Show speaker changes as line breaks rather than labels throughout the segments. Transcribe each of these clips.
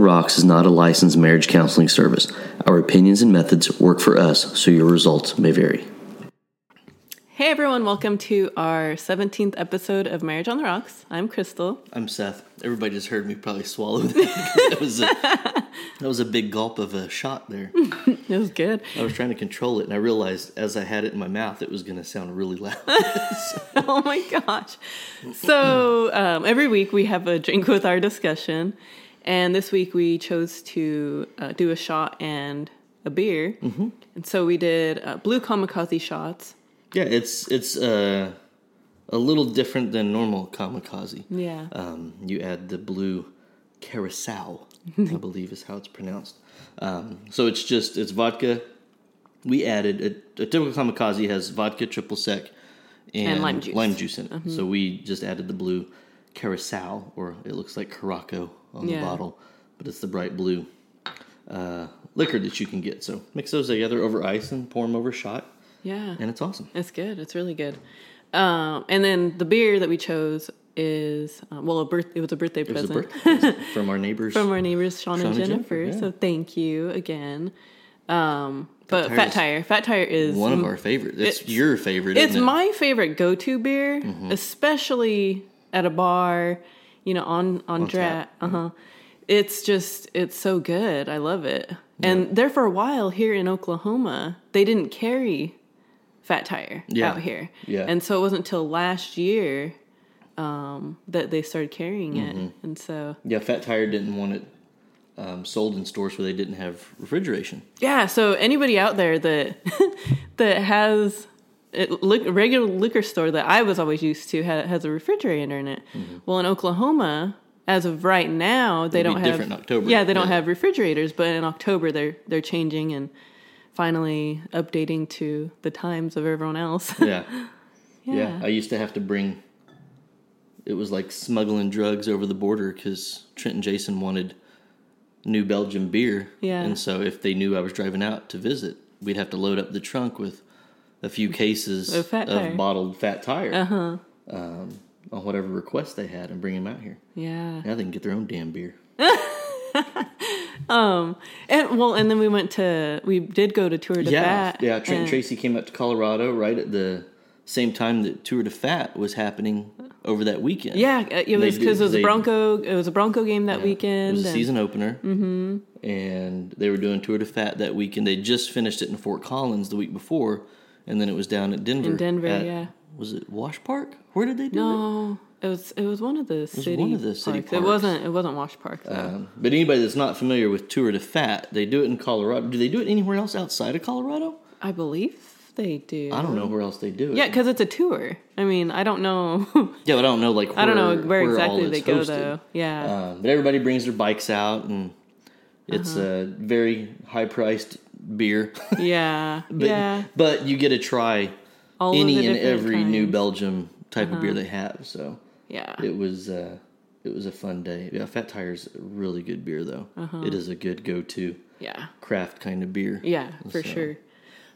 Rocks is not a licensed marriage counseling service. Our opinions and methods work for us, so your results may vary.
Hey everyone, welcome to our 17th episode of Marriage on the Rocks. I'm Crystal.
I'm Seth. Everybody just heard me probably swallow that. that, was a, that was a big gulp of a shot there.
It was good.
I was trying to control it, and I realized as I had it in my mouth, it was going to sound really loud.
oh my gosh. So um, every week we have a drink with our discussion. And this week we chose to uh, do a shot and a beer. Mm-hmm. And so we did uh, blue kamikaze shots.
Yeah, it's it's uh, a little different than normal kamikaze.
Yeah.
Um, you add the blue carousel, I believe is how it's pronounced. Um, so it's just it's vodka. We added a, a typical kamikaze has vodka, triple sec, and,
And lime juice.
lime juice in it. So we just added the blue carousel, or it looks like Caraco on the bottle, but it's the bright blue uh, liquor that you can get. So mix those together over ice and pour them over shot,
Yeah.
and it's awesome.
It's good. It's really good. Um, and then the beer that we chose is, um, well, a birth, it was a birthday
It a
present.
birthday from our neighbors.
from our neighbors Sean,
Sean
and
and
Jennifer.
Jennifer, yeah.
So thank you again. Um, but Fat Tire, Fat Tire is
one of our favorites. It's,
it's-
your favorite.
It's
it?
my favorite go-to beer,
Mm-hmm.
especially at a bar. You know, on on, draft. Uh huh. It's just it's so good. I love it. And there for a while here in Oklahoma, they didn't carry Fat Tire
Yeah.
out here.
Yeah.
And so it wasn't until last year um, that they started carrying it.
Mm-hmm.
And so
Yeah, Fat Tire didn't want it um, sold in stores where they didn't have refrigeration.
Yeah, so anybody out there that that has a li- regular liquor store that I was always used to ha- has a refrigerator in it. Mm-hmm. Well, in Oklahoma, as of right now, they
It'll
don't have
different in October.
Yeah, they don't
Yeah.
have refrigerators, but in October they're they're changing and finally updating to the times of everyone else.
Yeah. yeah.
Yeah.
I used to have to bring. It was like smuggling drugs over the border because Trent and Jason wanted New Belgium beer.
Yeah.
And so if they knew I was driving out to visit, we'd have to load up the trunk with a few cases
Of Tire.
bottled Fat Tire
Uh-huh.
um, on whatever request they had and bring them out here.
yeah.
Now they can get their own damn beer.
um And well, and then we went to we did go to Tour de
Yeah,
Fat.
yeah. Trent and Tracy came up to Colorado right at the same time that Tour de Fat was happening over that weekend.
Yeah, uh, it was because it was
they-
a Bronco. It was a Bronco game that
It
weekend.
was a
and-
season opener, mm-hmm. and they were doing Tour de Fat that weekend. They just finished it in Fort Collins the week before, and then it was down at Denver.
In Denver,
at-
yeah.
Was it Wash Park? Where did they do it?
No, it was it was one of the city.
one of the city
parks. It wasn't it wasn't Wash Park.
Um, but anybody that's not familiar with Tour de Fat, they do it in Colorado. Do they do it anywhere else outside of Colorado?
I believe they do.
I don't know where else they do it.
Yeah, because it's a tour. I mean, I don't know.
yeah, but I don't know like where,
I don't know where,
all
exactly they go
hosted.
though. Yeah,
Um, but everybody brings their bikes out, and it's
Uh-huh.
a very high priced beer.
yeah,
but,
yeah.
but you get to try
All
any and every New
kinds. Uh-huh.
Belgium type of beer they have. So
Yeah,
it was uh, it was a fun day. Yeah, Fat Tire's a really good beer though. It is a good go to
yeah,
craft kind of beer.
Uh-huh. yeah, for
So-
sure.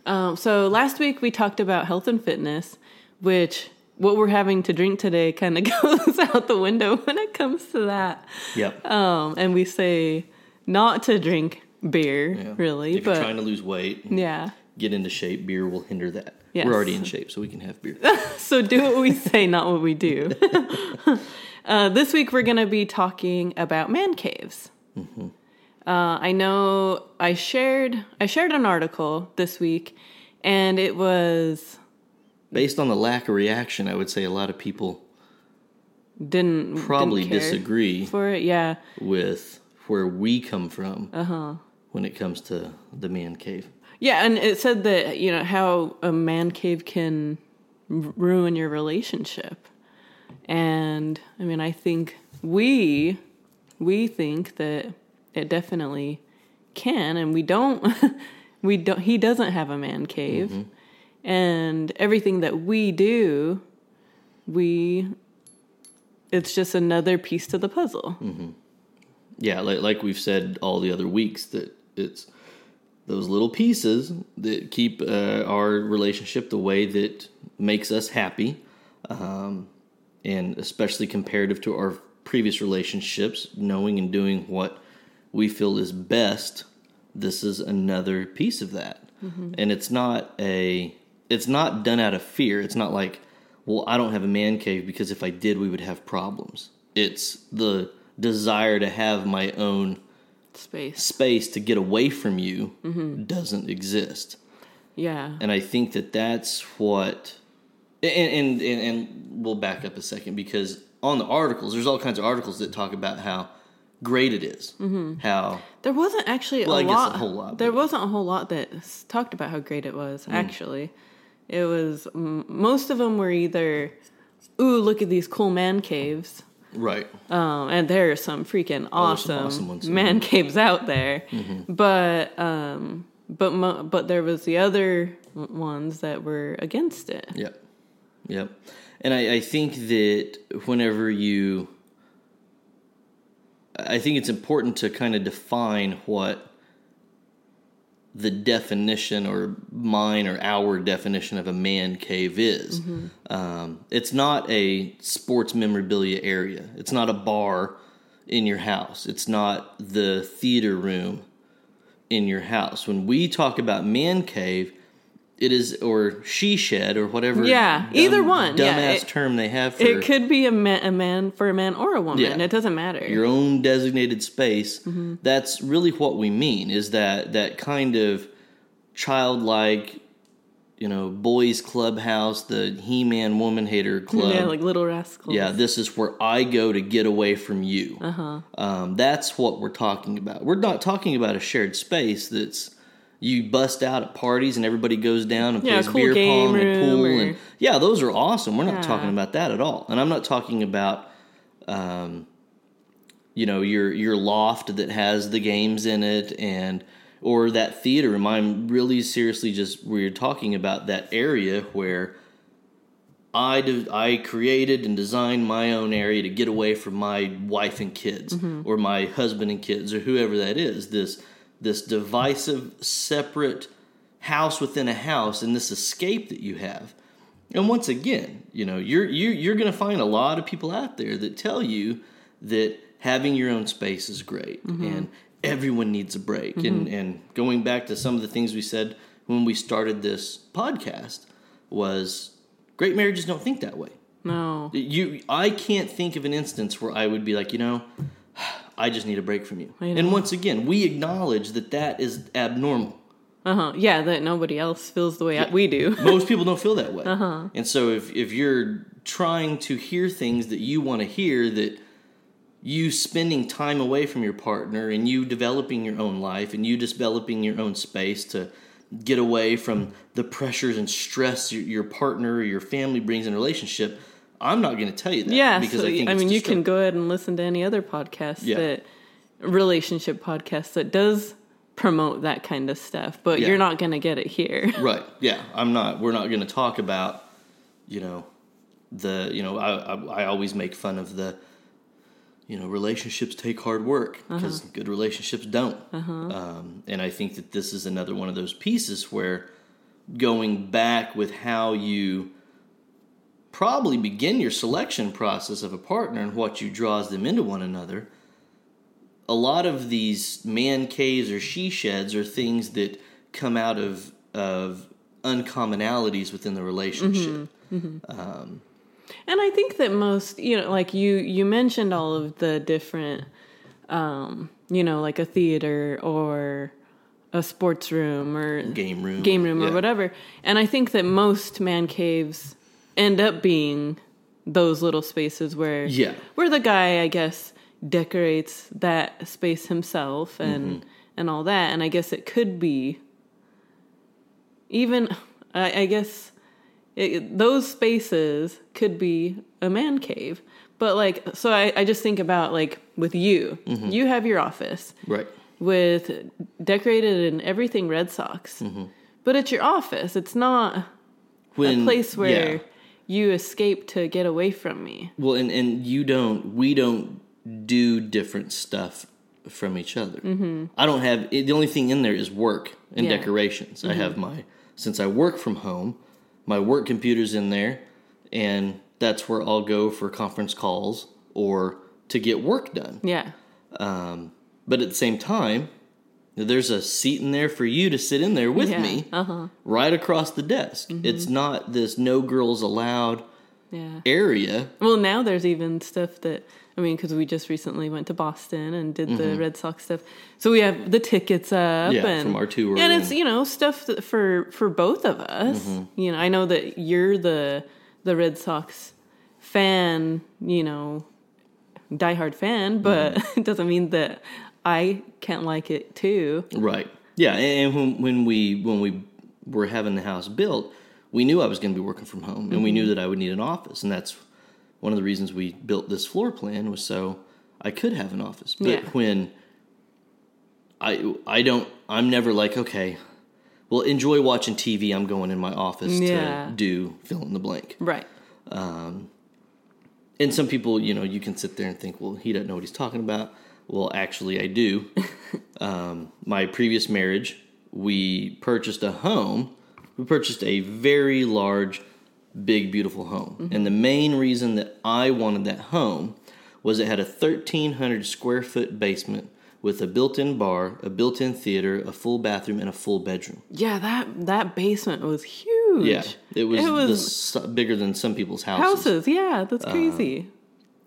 Um, so last week we talked about health and fitness, which what we're having to drink today kind of goes out the window when it comes to that.
Yep.
Um, and we say not to drink beer,
Yeah.
really,
if
but
you're trying to lose weight,
yeah.
get into shape, beer will hinder that.
Yes.
We're already in shape, so we can have beer.
So do what we say, not what we do. uh, this week we're going to be talking about man caves.
Mm-hmm.
Uh, I know I shared I shared an article this week, and it was
Based on the lack of reaction, I would say a lot of people
didn't
probably
didn't
disagree
for it. Yeah,
with where we come from
Uh-huh.
When it comes to the man cave.
yeah, and it said that you know how a man cave can ruin your relationship, and I mean I think we we think that it definitely can, and we don't we don't he doesn't have a man cave, mm-hmm. and everything that we do, we it's just another piece to the puzzle. Mm-hmm.
Yeah, like, like we've said all the other weeks, that it's those little pieces that keep uh, our relationship the way that makes us happy, um, and especially comparative to our previous relationships, knowing and doing what we feel is best, this is another piece of that. And it's not a it's not done out of fear. It's not like, well, I don't have a man cave because if I did, we would have problems. It's the desire to have my own
Space.
space to get away from you doesn't exist.
Yeah.
And I think that that's what, and, and, and, and we'll back up a second because on the articles, there's all kinds of articles that talk about how great it is, how
There wasn't actually
Well,
a
guess a
lot.
whole lot,
There
but-
wasn't a whole lot that talked about how great it was.
Mm.
Actually, it was most of them were either, "Ooh, look at these cool man caves,"
right,
um, and there are some freaking
Oh, some
awesome,
awesome
man caves out there. But um, but mo- but there was the other ones that were against it.
yep, yep. And I, I think that whenever you, I think it's important to kind of define what the definition or mine or our definition of a man cave is. Um, it's not a sports memorabilia area. It's not a bar in your house. It's not the theater room in your house. When we talk about man cave, it is or she shed or whatever.
Yeah, either one, yeah,
Dumbass
it-
term they have for
It could be a man, a man for a man or a woman.
Yeah.
It doesn't matter.
your own designated space.
Mm-hmm.
That's really what we mean. Is that that kind of childlike, you know, boys clubhouse, the He-Man woman hater club.
yeah, like little rascals.
Yeah, this is where I go to get away from you. Uh-huh. Um, that's what we're talking about. We're not talking about a shared space that's you bust out at parties and everybody goes down and
Yeah,
plays
cool
beer pong and pool
or-
and yeah, those are awesome. We're not
Yeah.
talking about that at all. And I'm not talking about um, you know your your loft that has the games in it and or that theater. I'm really seriously just we're talking about that area where I de- I created and designed my own area to get away from my wife and kids or my husband and kids or whoever that is. This this divisive separate house within a house and this escape that you have. And once again, you know, you're you're you're going to find a lot of people out there that tell you that having your own space is great mm-hmm. and everyone needs a break. And mm-hmm. and going back to some of the things we said when we started this podcast was great marriages don't think that way.
No.
You I can't think of an instance where I would be like, you know, I just need a break from you. And once again, we acknowledge that that is abnormal.
Uh huh. Yeah, that nobody else feels the way I- we do.
Most people don't feel that way. Uh huh. And so if if you're trying to hear things that you want to hear that you spending time away from your partner and you developing your own life and you developing your own space to get away from the pressures and stress your, your partner or your family brings in a relationship, I'm not going to tell you that.
Yeah,
because
so,
I think
I mean, you can go ahead and listen to any other podcast
Yeah.
that relationship podcast that does promote that kind of stuff, but
Yeah.
you're not going to get it here.
Right. Yeah. I'm not. We're not going to talk about, you know, the. You know, I, I I always make fun of the. You know, relationships take hard work because good relationships don't. Um, and I think that this is another one of those pieces where going back with how you probably begin your selection process of a partner and what you draws them into one another a lot of these man caves or she sheds are things that come out of of uncommonalities within the relationship. Mm-hmm. Mm-hmm.
Um, and I think that most, you know, like you you mentioned all of the different um, you know, like a theater or a sports room or
Game room,
game room
yeah.
or whatever. And I think that most man caves end up being those little spaces where
Yeah.
where the guy, I guess, decorates that space himself and
Mm-hmm.
and all that. And I guess it could be even I, I guess it, those spaces could be a man cave. But like, so I, I just think about like with you,
Mm-hmm.
you have your office
Right.
with decorated and everything Red Sox,
Mm-hmm.
but it's your office. It's not
When
a place where
yeah.
You escape to get away from me.
well, and and you don't. We don't do different stuff from each other. Mm-hmm. I don't have the only thing in there is work and
Yeah.
decorations. I have my since I work from home, my work computer's in there, and that's where I'll go for conference calls or to get work done.
Yeah.
Um, but at the same time, there's a seat in there for you to sit in there with
Yeah,
me,
uh-huh.
right across the desk. Mm-hmm. It's not this no girls allowed
Yeah.
area.
Well, now there's even stuff that I mean, because we just recently went to Boston and did the mm-hmm. Red Sox stuff, so we have the tickets up
Yeah,
and
from our tour
and it's you know stuff that for for both of us. Mm-hmm. You know, I know that you're the the Red Sox fan, you know, diehard fan, but it doesn't mean that I can't like it too.
Right. Yeah, and when when we when we were having the house built, we knew I was going to be working from home, and we knew that I would need an office, and that's one of the reasons we built this floor plan was so I could have an office. But
Yeah.
when I I don't I'm never like okay, well enjoy watching TV. I'm going in my office
Yeah.
to do fill in the blank.
Right.
Um, And some people, you know, you can sit there and think, well, he doesn't know what he's talking about. Well, actually, I do. um, my previous marriage, we purchased a home. We purchased a very large, big, beautiful home. And the main reason that I wanted that home was it had a 1,300 square foot basement with a built in bar, a built in theater, a full bathroom, and a full bedroom.
Yeah, that that basement was huge.
Yeah, it was,
It was
bigger than some people's houses.
houses. Yeah, that's crazy.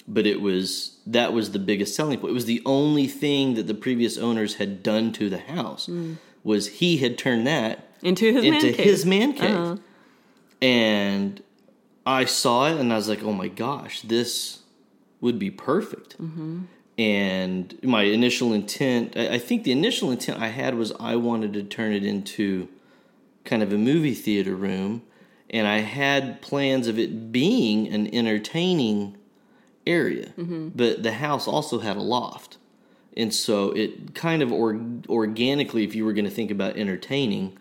But it was that was the biggest selling point. It was the only thing that the previous owners had done to the house was he had turned that
into his
into
man cave.
his man cave.
Uh-huh.
And I saw it and I was like, "Oh my gosh, this would be perfect."
Mm-hmm.
And my initial intent, I I think the initial intent I had was I wanted to turn it into kind of a movie theater room, and I had plans of it being an entertaining area.
Mm-hmm.
But the house also had a loft. And so it kind of or, organically, if you were going to think about entertaining,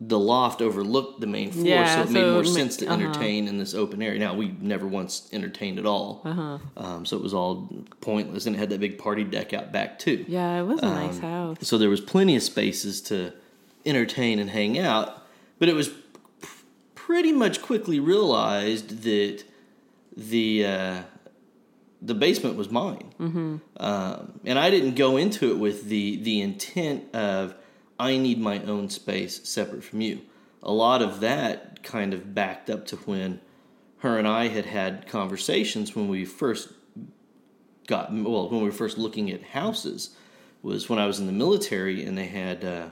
the loft overlooked the main floor,
Yeah,
so it made more
it ma-
sense to
uh-huh.
entertain in this open area. Now, we never once entertained at all,
Uh-huh.
um, so it was all pointless, and it had that big party deck out back too.
Yeah, it was a
Um,
nice house.
So there was plenty of spaces to entertain and hang out, but it was pretty much quickly realized that the uh, the basement was mine, mm-hmm. um, and I didn't go into it with the the intent of I need my own space separate from you. A lot of that kind of backed up to when her and I had had conversations when we first got well when we were first looking at houses was when I was in the military and they had uh,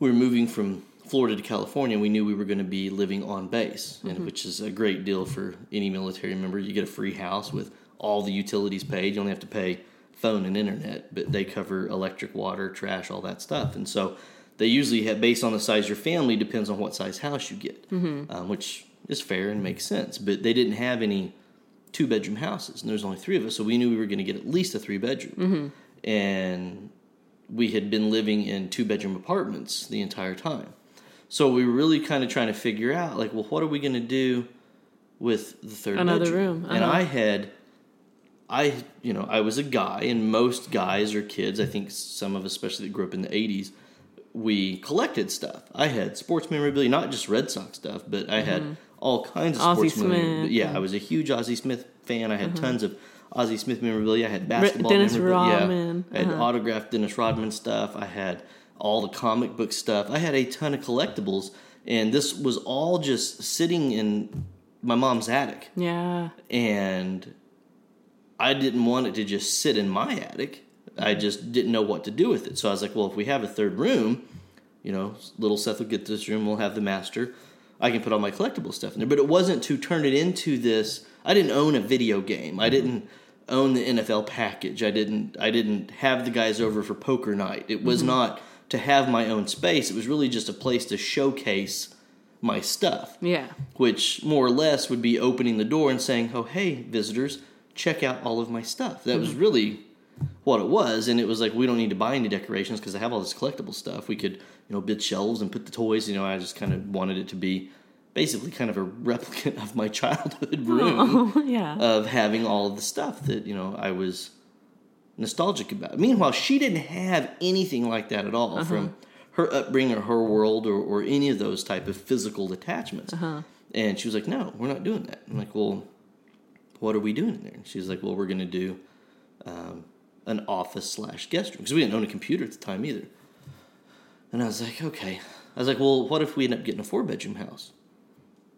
we were moving from Florida to California. We knew we were going to be living on base, and mm-hmm. which is a great deal for any military member. You get a free house with all the utilities paid. You only have to pay phone and internet, but they cover electric, water, trash, all that stuff. And so they usually have based on the size of your family depends on what size house you get, mm-hmm. um, which is fair and makes sense. But they didn't have any two bedroom houses, and there was only three of us, so we knew we were going to get at least a three bedroom. Mm-hmm. And we had been living in two bedroom apartments the entire time. So we were really kind of trying to figure out, like, well, what are we going to do with the third
Another
bedroom?
room,
And
uh-huh.
I had, I, you know, I was a guy, and most guys or kids, I think some of us, especially that grew up in the 80s, we collected stuff. I had sports memorabilia, not just Red Sox stuff, but I had all kinds of
Mm-hmm. Ozzie
sports memorabilia. Yeah, I was a huge Ozzie Smith fan. I had tons of Ozzie Smith memorabilia. I had basketball
Dennis
memorabilia.
Rodman,
Yeah. I had
uh-huh.
autographed Dennis Rodman stuff. I had all the comic book stuff. I had a ton of collectibles, and this was all just sitting in my mom's attic.
Yeah.
And I didn't want it to just sit in my attic. I just didn't know what to do with it. So I was like, well, if we have a third room, you know, little Seth will get this room, we'll have the master. I can put all my collectible stuff in there. But it wasn't to turn it into this. I didn't own a video game. I mm-hmm. didn't own the NFL package. I didn't I didn't have the guys over for poker night. It was mm-hmm. not to have my own space. It was really just a place to showcase my stuff
Yeah.
which more or less would be opening the door and saying, "Oh, hey, visitors, check out all of my stuff." That was hmm. really what it was, and it was like we don't need to buy any decorations because I have all this collectible stuff. We could, you know, build shelves and put the toys. You know, I just kind of wanted it to be basically kind of a replicant of my childhood oh, room
Oh, yeah.
of having all of the stuff that you know I was nostalgic about. Meanwhile, she didn't have anything like that at all from her upbringing or her world or, or any of those type of physical attachments. And she was like, "No, we're not doing that." I'm like, "Well, what are we doing in there?" And she's like, "Well, we're going to do um, an office slash guest room because we didn't own a computer at the time either. And I was like, okay. I was like, well, what if we end up getting a four bedroom house?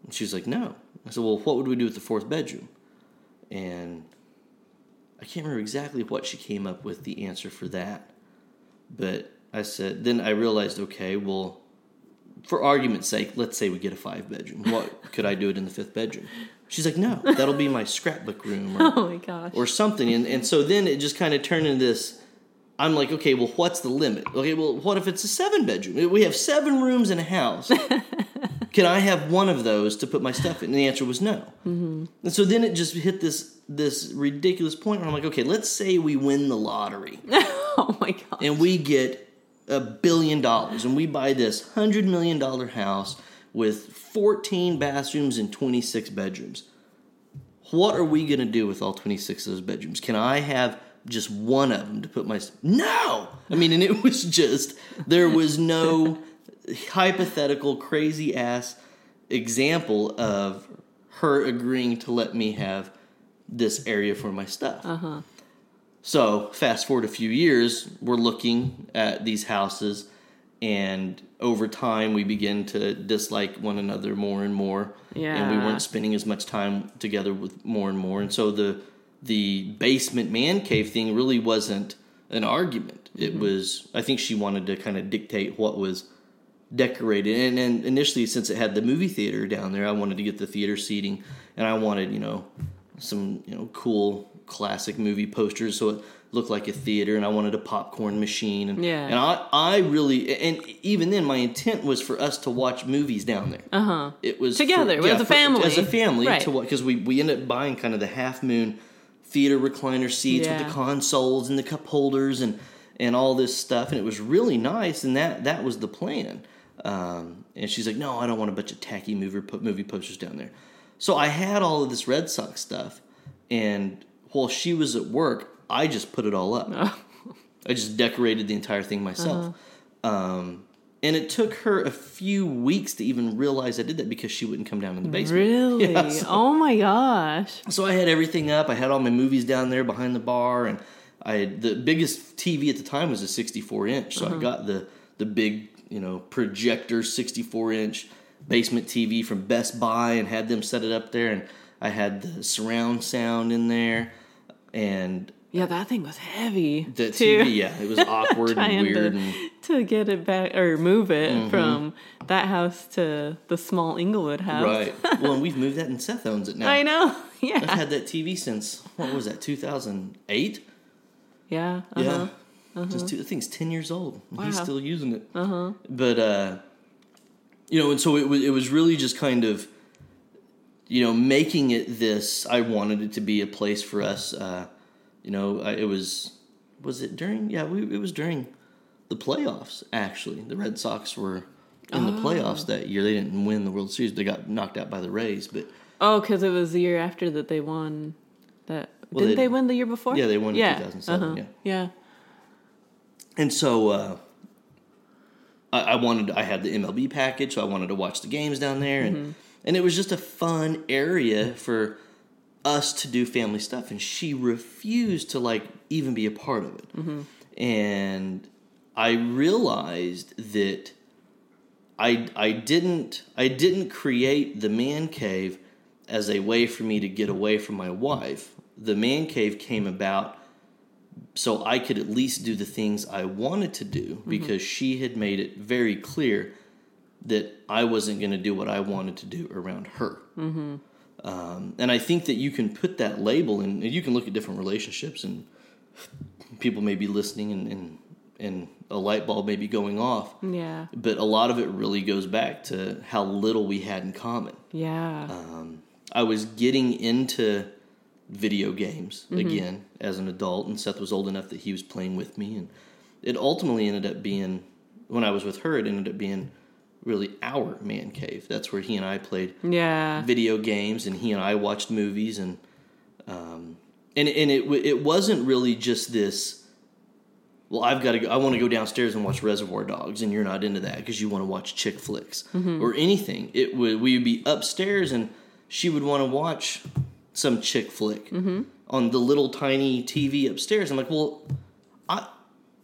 And she's like, no. I said, well, what would we do with the fourth bedroom? And I can't remember exactly what she came up with the answer for that. But I said, then I realized, okay, well, for argument's sake, let's say we get a five bedroom. What could I do it in the fifth bedroom? She's like, no, that'll be my scrapbook room or,
Oh my gosh.
or something. And, and so then it just kind of turned into this. I'm like, okay, well, what's the limit? Okay, well, what if it's a seven bedroom? We have seven rooms in a house. Can I have one of those to put my stuff in? And the answer was no. Mm-hmm. And so then it just hit this this ridiculous point where I'm like, okay, let's say we win the lottery
oh my gosh.
and we get a billion dollars and we buy this hundred million dollar house with 14 bathrooms and 26 bedrooms. What are we going to do with all 26 of those bedrooms? Can I have just one of them to put my. No! I mean, and it was just, there was no hypothetical, crazy ass example of her agreeing to let me have this area for my stuff.
Uh-huh.
So, fast forward a few years, we're looking at these houses, and over time, we begin to dislike one another more and more. Yeah. And we weren't spending as much time together with more and more. And so, the the basement man cave thing really wasn't an argument. It was, I think she wanted to kind of dictate what was decorated. And, and initially, since it had the movie theater down there, I wanted to get the theater seating, and I wanted, you know, some you know cool classic movie posters so it looked like a theater and I wanted a popcorn machine and
Yeah.
and I I really and even then my intent was for us to watch movies down there.
Uh-huh.
It was
Together,
for,
as a family.
as a family
Right.
to because we we ended up buying kind of the half moon theater recliner seats with the consoles and the cup holders and and all this stuff and it was really nice and that that was the plan. Um, and she's like, no, I don't want a bunch of tacky movie movie posters down there. So I had all of this Red Sox stuff, and while she was at work, I just put it all up. I just decorated the entire thing myself. Um, and it took her a few weeks to even realize I did that because she wouldn't come down in the basement.
Really?
Yeah, so-
Oh my gosh.
so I had everything up. I had all my movies down there behind the bar, and I had the biggest TV at the time was a 64 inch. So I uh-huh. got the the big you know projector 64 inch basement TV from Best Buy and had them set it up there, and I had the surround sound in there, and
Yeah, that thing was heavy.
the
too.
TV yeah it was awkward and weird
to,
and
to get it back or move it
Mm-hmm.
from that house to the small Inglewood house.
right. Well, and we've moved that, and Seth owns it now.
I know. Yeah, I've
had that TV since what was that 2008?
Yeah. Uh-huh.
Yeah. Just two, the thing's ten years old. and He's still using it. Uh-huh. But uh, you know, and so it was. It was really just kind of, you know, making it this. I wanted it to be a place for us. Uh, you know, I, it was. Was it during? Yeah, we, it was during the playoffs. Actually, the Red Sox were in the playoffs
Oh.
that year. They didn't win the World Series. They got knocked out by the Rays, but.
Oh, because it was the year after that they won. That
Well,
didn't
they-
they, win the year before?
Yeah, they won in
yeah.
2007,
uh-huh.
yeah.
Yeah.
And so uh, I, I wanted, I had the MLB package, so I wanted to watch the games down there, and and it was just a fun area for us to do family stuff. And she refused to like even be a part of it, and I realized that I I didn't I didn't create the man cave as a way for me to get away from my wife. The man cave came about so I could at least do the things I wanted to do because she had made it very clear that I wasn't going to do what I wanted to do around her. Mm-hmm. Um, and I think that you can put that label and you can look at different relationships and people may be listening and, and, and a light bulb may be going off.
Yeah.
But a lot of it really goes back to how little we had in common.
Yeah.
Um, I was getting into video games again as an adult, and Seth was old enough that he was playing with me, and it ultimately ended up being when I was with her, it ended up being really our man cave. That's where he and I played
yeah.
video games, and he and I watched movies, and um, and and it it wasn't really just this. Well, I've got to. go I want to go downstairs and watch Reservoir Dogs, and you're not into that because you want to watch chick flicks or anything. It would we would be upstairs, and she would want to watch some chick flick on the little tiny TV upstairs. I'm like, well, I,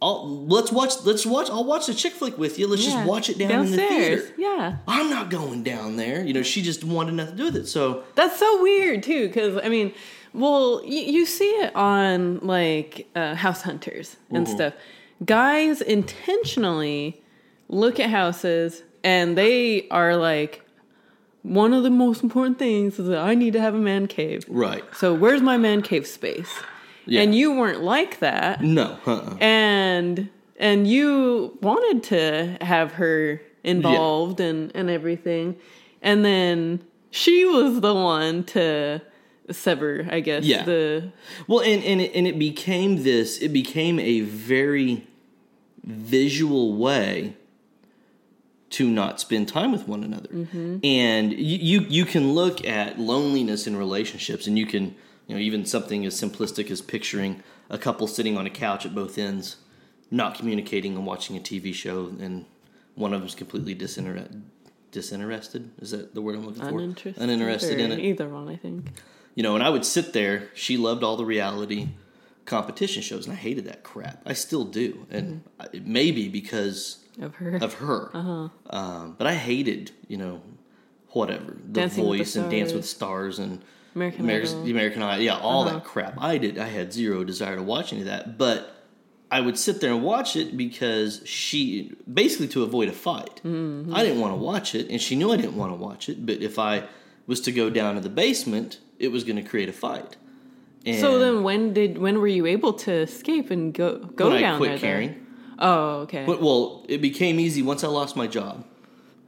I'll, let's watch. Let's watch. I'll watch the chick flick with you. Let's
Yeah.
just watch it down in the theater.
Yeah.
I'm not going down there. You know, she just wanted nothing to do with it. So
That's so weird too, because I mean, well, you, you see it on like uh, house hunters and
Mm-hmm.
stuff. Guys intentionally look at houses and they are like, one of the most important things is that I need to have a man cave.
right.
So where's my man cave space?
Yeah.
And you weren't like that,
No. Uh-uh.
and and you wanted to have her involved and and everything, and then she was the one to sever, I guess.
Yeah.
The
Well, and and it, and it became this. It became a very visual way to not spend time with one another. Mm-hmm. And you, you you can look at loneliness in relationships, and you can you know even something as simplistic as picturing a couple sitting on a couch at both ends, not communicating and watching a TV show, and one of them's completely disinterested. Disinterested is that the word I'm looking for?
uninterested,
Uninterested in it
Either one, I think.
you know, and I would sit there. She loved all the reality competition shows, and I hated that crap. I still do, and I it may be because
Of her.
of her. Uh-huh. Um, but I hated, you know, whatever the
Dancing with the
Voice and Dance with.
Stars
and
American
America's,
Idol. Uh-huh.
the American Idol, yeah, all that crap. I did. I had zero desire to watch any of that, but I would sit there and watch it because she basically to avoid a fight.
Mm-hmm.
I didn't want to watch it, and she knew I didn't want to watch it. But if I was to go down to the basement, it was going to create a fight. And
So then, when did when were you able to escape and go go
when
down
I quit
there? then?
caring,
Oh, okay.
but well, it became easy once I lost my job,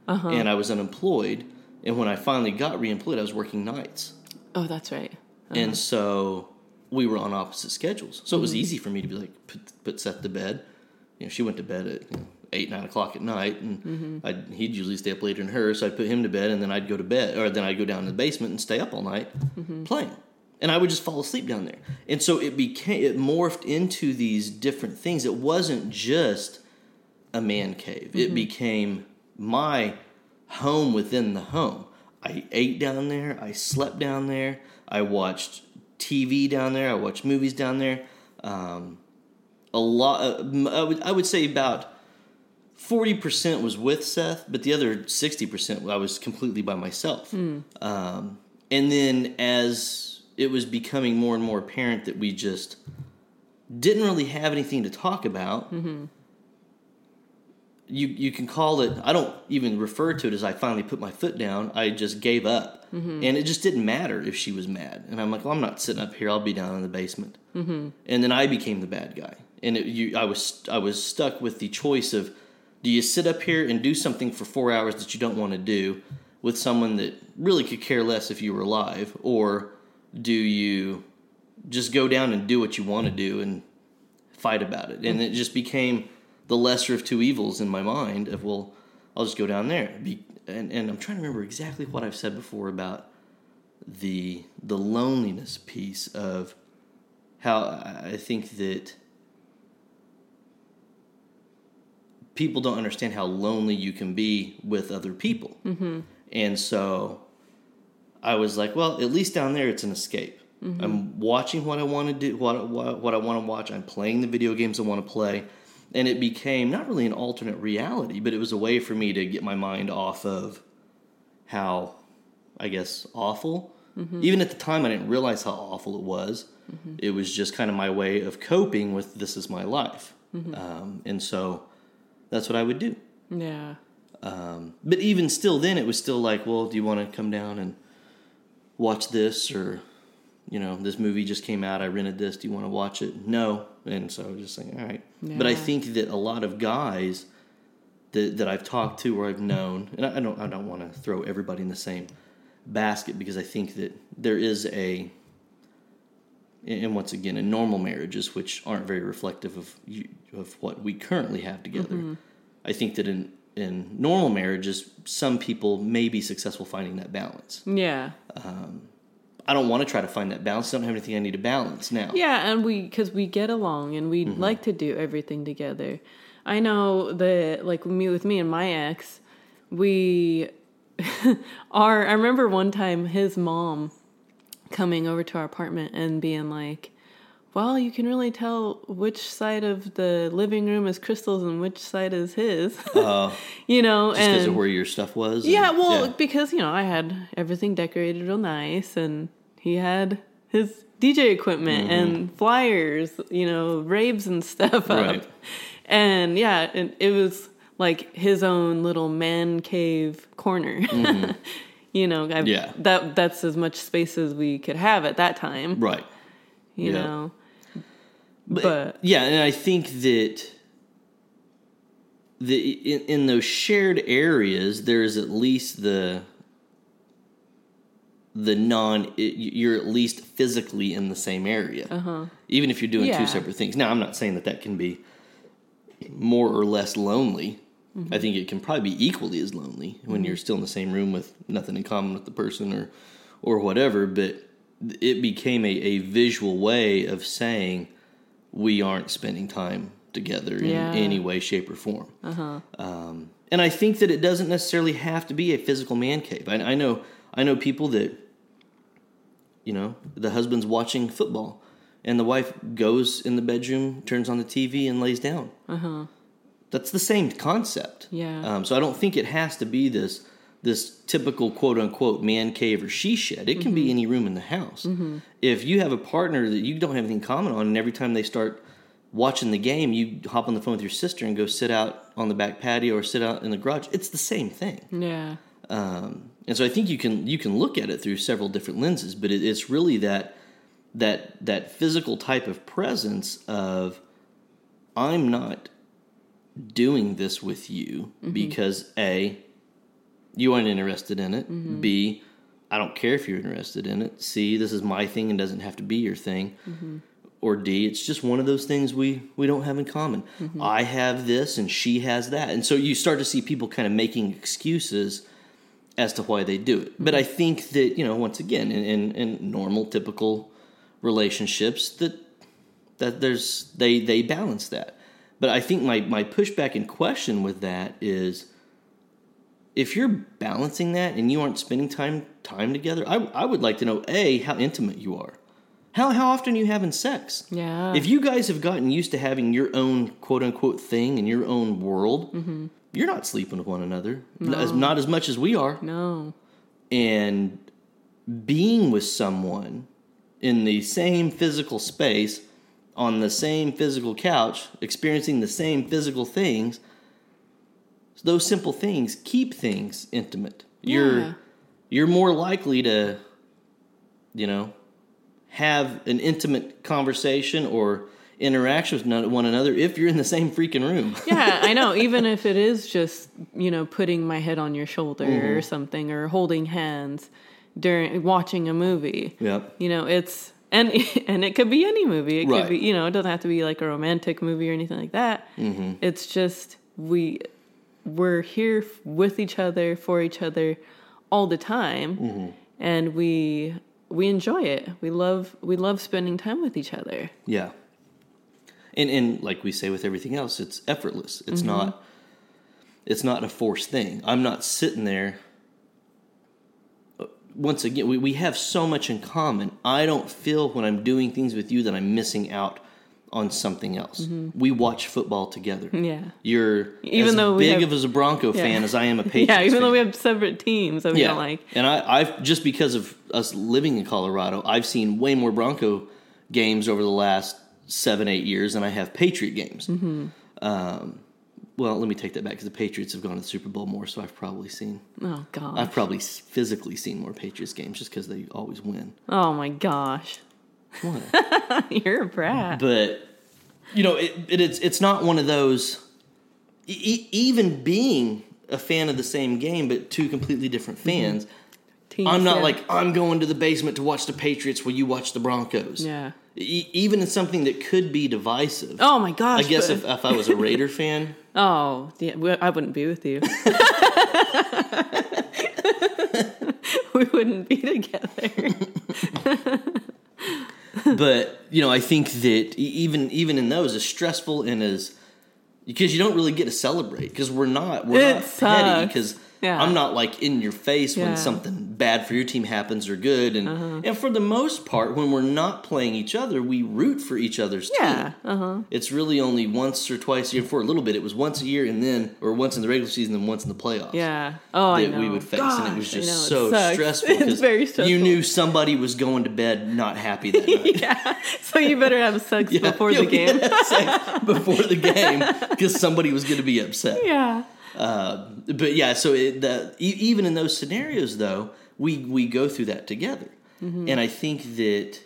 Uh-huh.
and I was unemployed. And when I finally got reemployed, I was working nights.
Oh, that's right.
And so we were on opposite schedules. So it
Mm-hmm.
was easy for me to be like, put, put Seth to bed. You know, she went to bed at you know, eight, nine o'clock at night, and
Mm-hmm.
I'd, he'd usually stay up later than her. So I'd put him to bed, and then I'd go to bed, or then I'd go down to the basement and stay up all night
Mm-hmm.
playing. And I would just fall asleep down there. And so it became, it morphed into these different things. It wasn't just a man cave,
Mm-hmm.
it became my home within the home. I ate down there. I slept down there. I watched TV down there. I watched movies down there. Um, a lot. Uh, I would I would say about forty percent was with Seth, but the other sixty percent I was completely by myself. Um, and then as it was becoming more and more apparent that we just didn't really have anything to talk about. You, you can call it i don't even refer to it as i finally put my foot down. I just gave up. And it just didn't matter if she was mad. And i'm like well i'm not sitting up here. I'll be down in the basement. Mm-hmm. and then i became the bad guy. And it, you, i was i was stuck with the choice of do you sit up here and do something for four hours that you don't want to do with someone that really could care less if you were alive? Or do you just go down and do what you want to do and fight about it? And it just became the lesser of two evils in my mind of well i'll just go down there. Be, and, and i'm trying to remember exactly what i've said before about the the loneliness piece of how i think that people don't understand how lonely you can be with other people. Mm-hmm. and so i was like well at least down there it's an escape. I'm watching what i want to do what, what, what i want to watch. I'm playing the video games i want to play and it became not really an alternate reality but it was a way for me to get my mind off of how i guess awful. Even at the time i didn't realize how awful it was. It was just kind of my way of coping with this is my life. Um, and so that's what i would do.
Yeah.
um, but even still then it was still like well do you want to come down and watch this or you know this movie just came out i rented this do you want to watch it? No. And so i was just saying all right. But i think that a lot of guys that, that i've talked to or i've known and i I don't i don't want to throw everybody in the same basket because i think that there is a and once again in normal marriages which aren't very reflective of you, of what we currently have together mm-hmm. i think that in in normal marriages some people may be successful finding that balance.
Yeah.
Um, i don't want to try to find that balance i don't have anything i need to balance now
Yeah, and we because we get along and we
Mm-hmm.
like to do everything together. I know that like me with me and my ex, we are. I remember one time his mom coming over to our apartment and being like, well, you can really tell which side of the living room is Crystal's and which side is his.
Uh,
you know,
just because of where your stuff was. and-
yeah, well,
yeah.
because you know I had everything decorated real nice, and he had his DJ equipment and flyers, you know, raves and stuff up,
Right.
and yeah, and it was like his own little man cave corner. you know, I've,
Yeah.
that that's as much space as we could have at that time.
right.
You
Yeah.
know,
But,
But-
yeah, and I think that the in, in those shared areas, there is at least the the non. You're at least physically in the same area, uh-huh. even if you're doing
Yeah.
two separate things. Now, I'm not saying that that can be more or less lonely.
Mm-hmm.
I think it can probably be equally as lonely when you're still in the same room with nothing in common with the person or or whatever. But it became a, a visual way of saying we aren't spending time together in
Yeah.
any way, shape, or form. Um, and I think that it doesn't necessarily have to be a physical man cave. I, I know I know people that you know the husband's watching football and the wife goes in the bedroom, turns on the TV, and lays down. Uh-huh. That's the same concept.
Yeah.
Um, so I don't think it has to be this this typical quote unquote man cave or she shed. It can be mm-hmm. any room in the house. Mm-hmm. If you have a partner that you don't have anything common on, and every time they start watching the game, you hop on the phone with your sister and go sit out on the back patio or sit out in the garage. It's the same thing.
yeah,
Um, and so I think you can you can look at it through several different lenses, but it, it's really that that that physical type of presence of I'm not doing this with you mm-hmm. because a you aren't interested in it. Mm-hmm. B I don't care if you're interested in it. C this is my thing and doesn't have to be your thing. Mm-hmm. Or D, it's just one of those things we we don't have in common. Mm-hmm. I have this and she has that, and so you start to see people kind of making excuses as to why they do it. But I think that you know, once again, in, in, in normal, typical relationships, that that there's they they balance that. But I think my my pushback and question with that is, if you're balancing that and you aren't spending time time together, I I would like to know a how intimate you are. How how often are you having sex?
yeah.
If you guys have gotten used to having your own quote unquote thing in your own world, mm-hmm. you're not sleeping with one another. Not, as, not as much as we are.
no,
And being with someone in the same physical space, on the same physical couch, experiencing the same physical things, those simple things keep things intimate. You're
Yeah.
you're more likely to, you know, have an intimate conversation or interaction with one another if you're in the same freaking room.
yeah, I know. Even if it is just you know putting my head on your shoulder or something, or holding hands during watching a movie.
yep.
You know, it's and and it could be any movie. It
Right.
could be you know, it doesn't have to be like a romantic movie or anything like that. Mm-hmm. It's just we we're here f- with each other for each other all the time,
Mm-hmm.
and we we enjoy it. We love we love spending time with each other.
Yeah. And and like we say with everything else, it's effortless. It's not it's not a forced thing. I'm not sitting there uh, once again, we, we have so much in common. I don't feel when I'm doing things with you that I'm missing out on something else. We watch football together.
Yeah.
You're
Even
as
though
big
have-
of as a Bronco fan as I am a Patriots
Yeah, even
fan.
though we have separate teams that we don't like.
And I, I've just because of us living in Colorado, I've seen way more Bronco games over the last seven, eight years than I have Patriot games.
Mm-hmm.
Um, well, let me take that back because the Patriots have gone to the Super Bowl more, so I've probably seen,
Oh god.
I've probably physically seen more Patriots games just because they always win.
Oh my gosh. You're a brat.
but you know, it, it, it's it's not one of those. E- even being a fan of the same game, but two completely different mm-hmm. fans.
Teams,
I'm not
yeah.
like I'm going to the basement to watch the Patriots while you watch the Broncos.
Yeah.
E- even in something that could be divisive.
Oh my gosh.
I guess if, if I was a Raider fan,
Oh, yeah, I wouldn't be with you. we wouldn't be together.
But you know, I think that even even in those, as stressful and as because you don't really get to celebrate because we're not we're
It
not petty because
Yeah.
I'm not like in your face
Yeah. Uh-huh.
when something bad for your team happens or good. And and for the most part, when we're not playing each other, we root for each other's
Yeah.
team.
Uh huh.
It's really only once or twice a year. For a little bit, it was once a year, and then or once in the regular season, and once in the playoffs.
Yeah. Oh, I
That
know.
we would face, and it was just
it
so
sucks.
stressful.
It's very stressful.
You knew somebody was going to bed not happy that night.
yeah. So you better have sex before the game.
before the game, because somebody was going to be upset.
yeah.
Uh, but yeah, so it, the, e- even in those scenarios, though, we we go through that together,
Mm-hmm.
and I think that,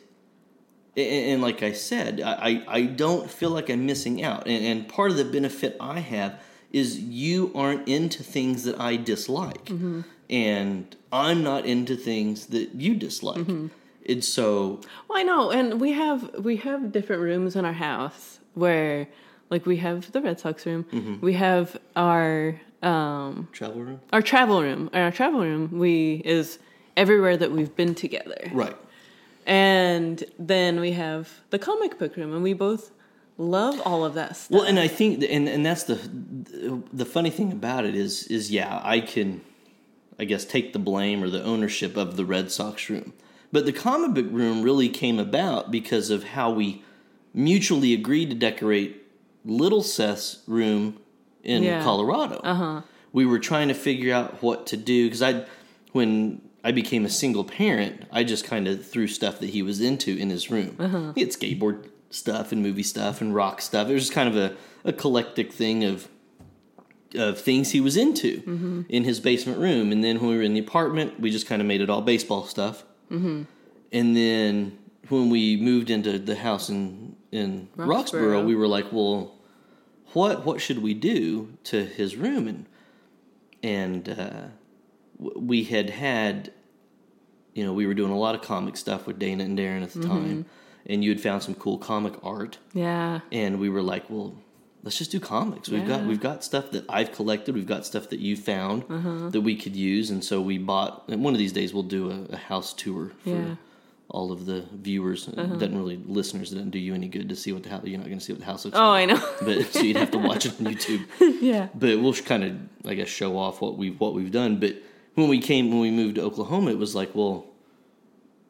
and, and like I said, I I I don't feel like I'm missing out, and, and part of the benefit I have is you aren't into things that I dislike,
Mm-hmm.
and I'm not into things that you dislike,
Mm-hmm.
and so
Well, I know, and we have we have different rooms in our house where, like, we have the Red Sox room,
Mm-hmm.
we have our um
travel room,
our travel room. Our travel room we is everywhere that we've been together,
right?
and then we have the comic book room, and we both love all of that stuff.
Well, and I think, and and that's the the funny thing about it is is yeah, I can, I guess, take the blame or the ownership of the Red Sox room, but the comic book room really came about because of how we mutually agreed to decorate Little Seth's room in
Yeah.
Colorado. Uh-huh. We were trying to figure out what to do because I, when I became a single parent, I just kind of threw stuff that he was into in his room.
Uh-huh.
He had skateboard stuff and movie stuff and rock stuff. It was just kind of a, a collective thing of of things he was into
Mm-hmm.
in his basement room. And then when we were in the apartment, we just kind of made it all baseball stuff. Mm-hmm. And then when we moved into the house in in Roxborough,
Roxborough.
we were like, well, what what should we do to his room? And and uh, we had had, you know, we were doing a lot of comic stuff with Dana and Darren at the time, and you had found some cool comic art
yeah,
and we were like, well, let's just do comics. We've got we've got stuff that I've collected. We've got stuff that you found
Uh-huh.
that we could use, and so we bought. And one of these days, we'll do a, a house tour for
Yeah. Uh-huh.
all of the viewers. It doesn't really listeners. It doesn't do you any good to see what the house. You're not going to see what the house looks like.
Oh,
like.
I know.
But so you'd have to watch it on YouTube.
yeah,
But we'll kind of, I guess, show off what we've what we've done. But when we came when we moved to Oklahoma, it was like, well.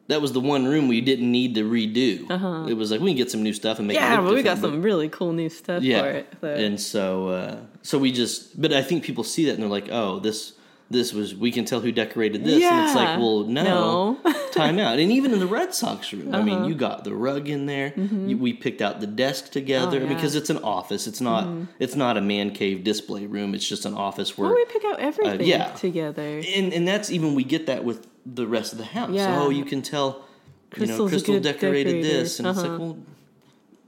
That was the one room we didn't need to redo. It was like we can get some new stuff and make it
Uh-huh. yeah. But we got some really cool new stuff
yeah.
for it. so-
And so uh, so we just but I think people see that and they're like, "Oh, this this was we can tell who decorated this." And it's like, "Well, no.
No. Uh-huh.
time out." And even in the Red Sox room, I mean, you got the rug in there. You, we picked out the desk together
Mm-hmm. Oh, yeah.
because it's an office. It's not it's not a man cave display room. It's just an office where
well, we pick out everything
yeah.
together.
and and that's even we get that with the rest of the house.
Yeah.
Oh, you can tell. you know, Crystal decorated
decorator.
this, and it's
Uh-huh.
like, well,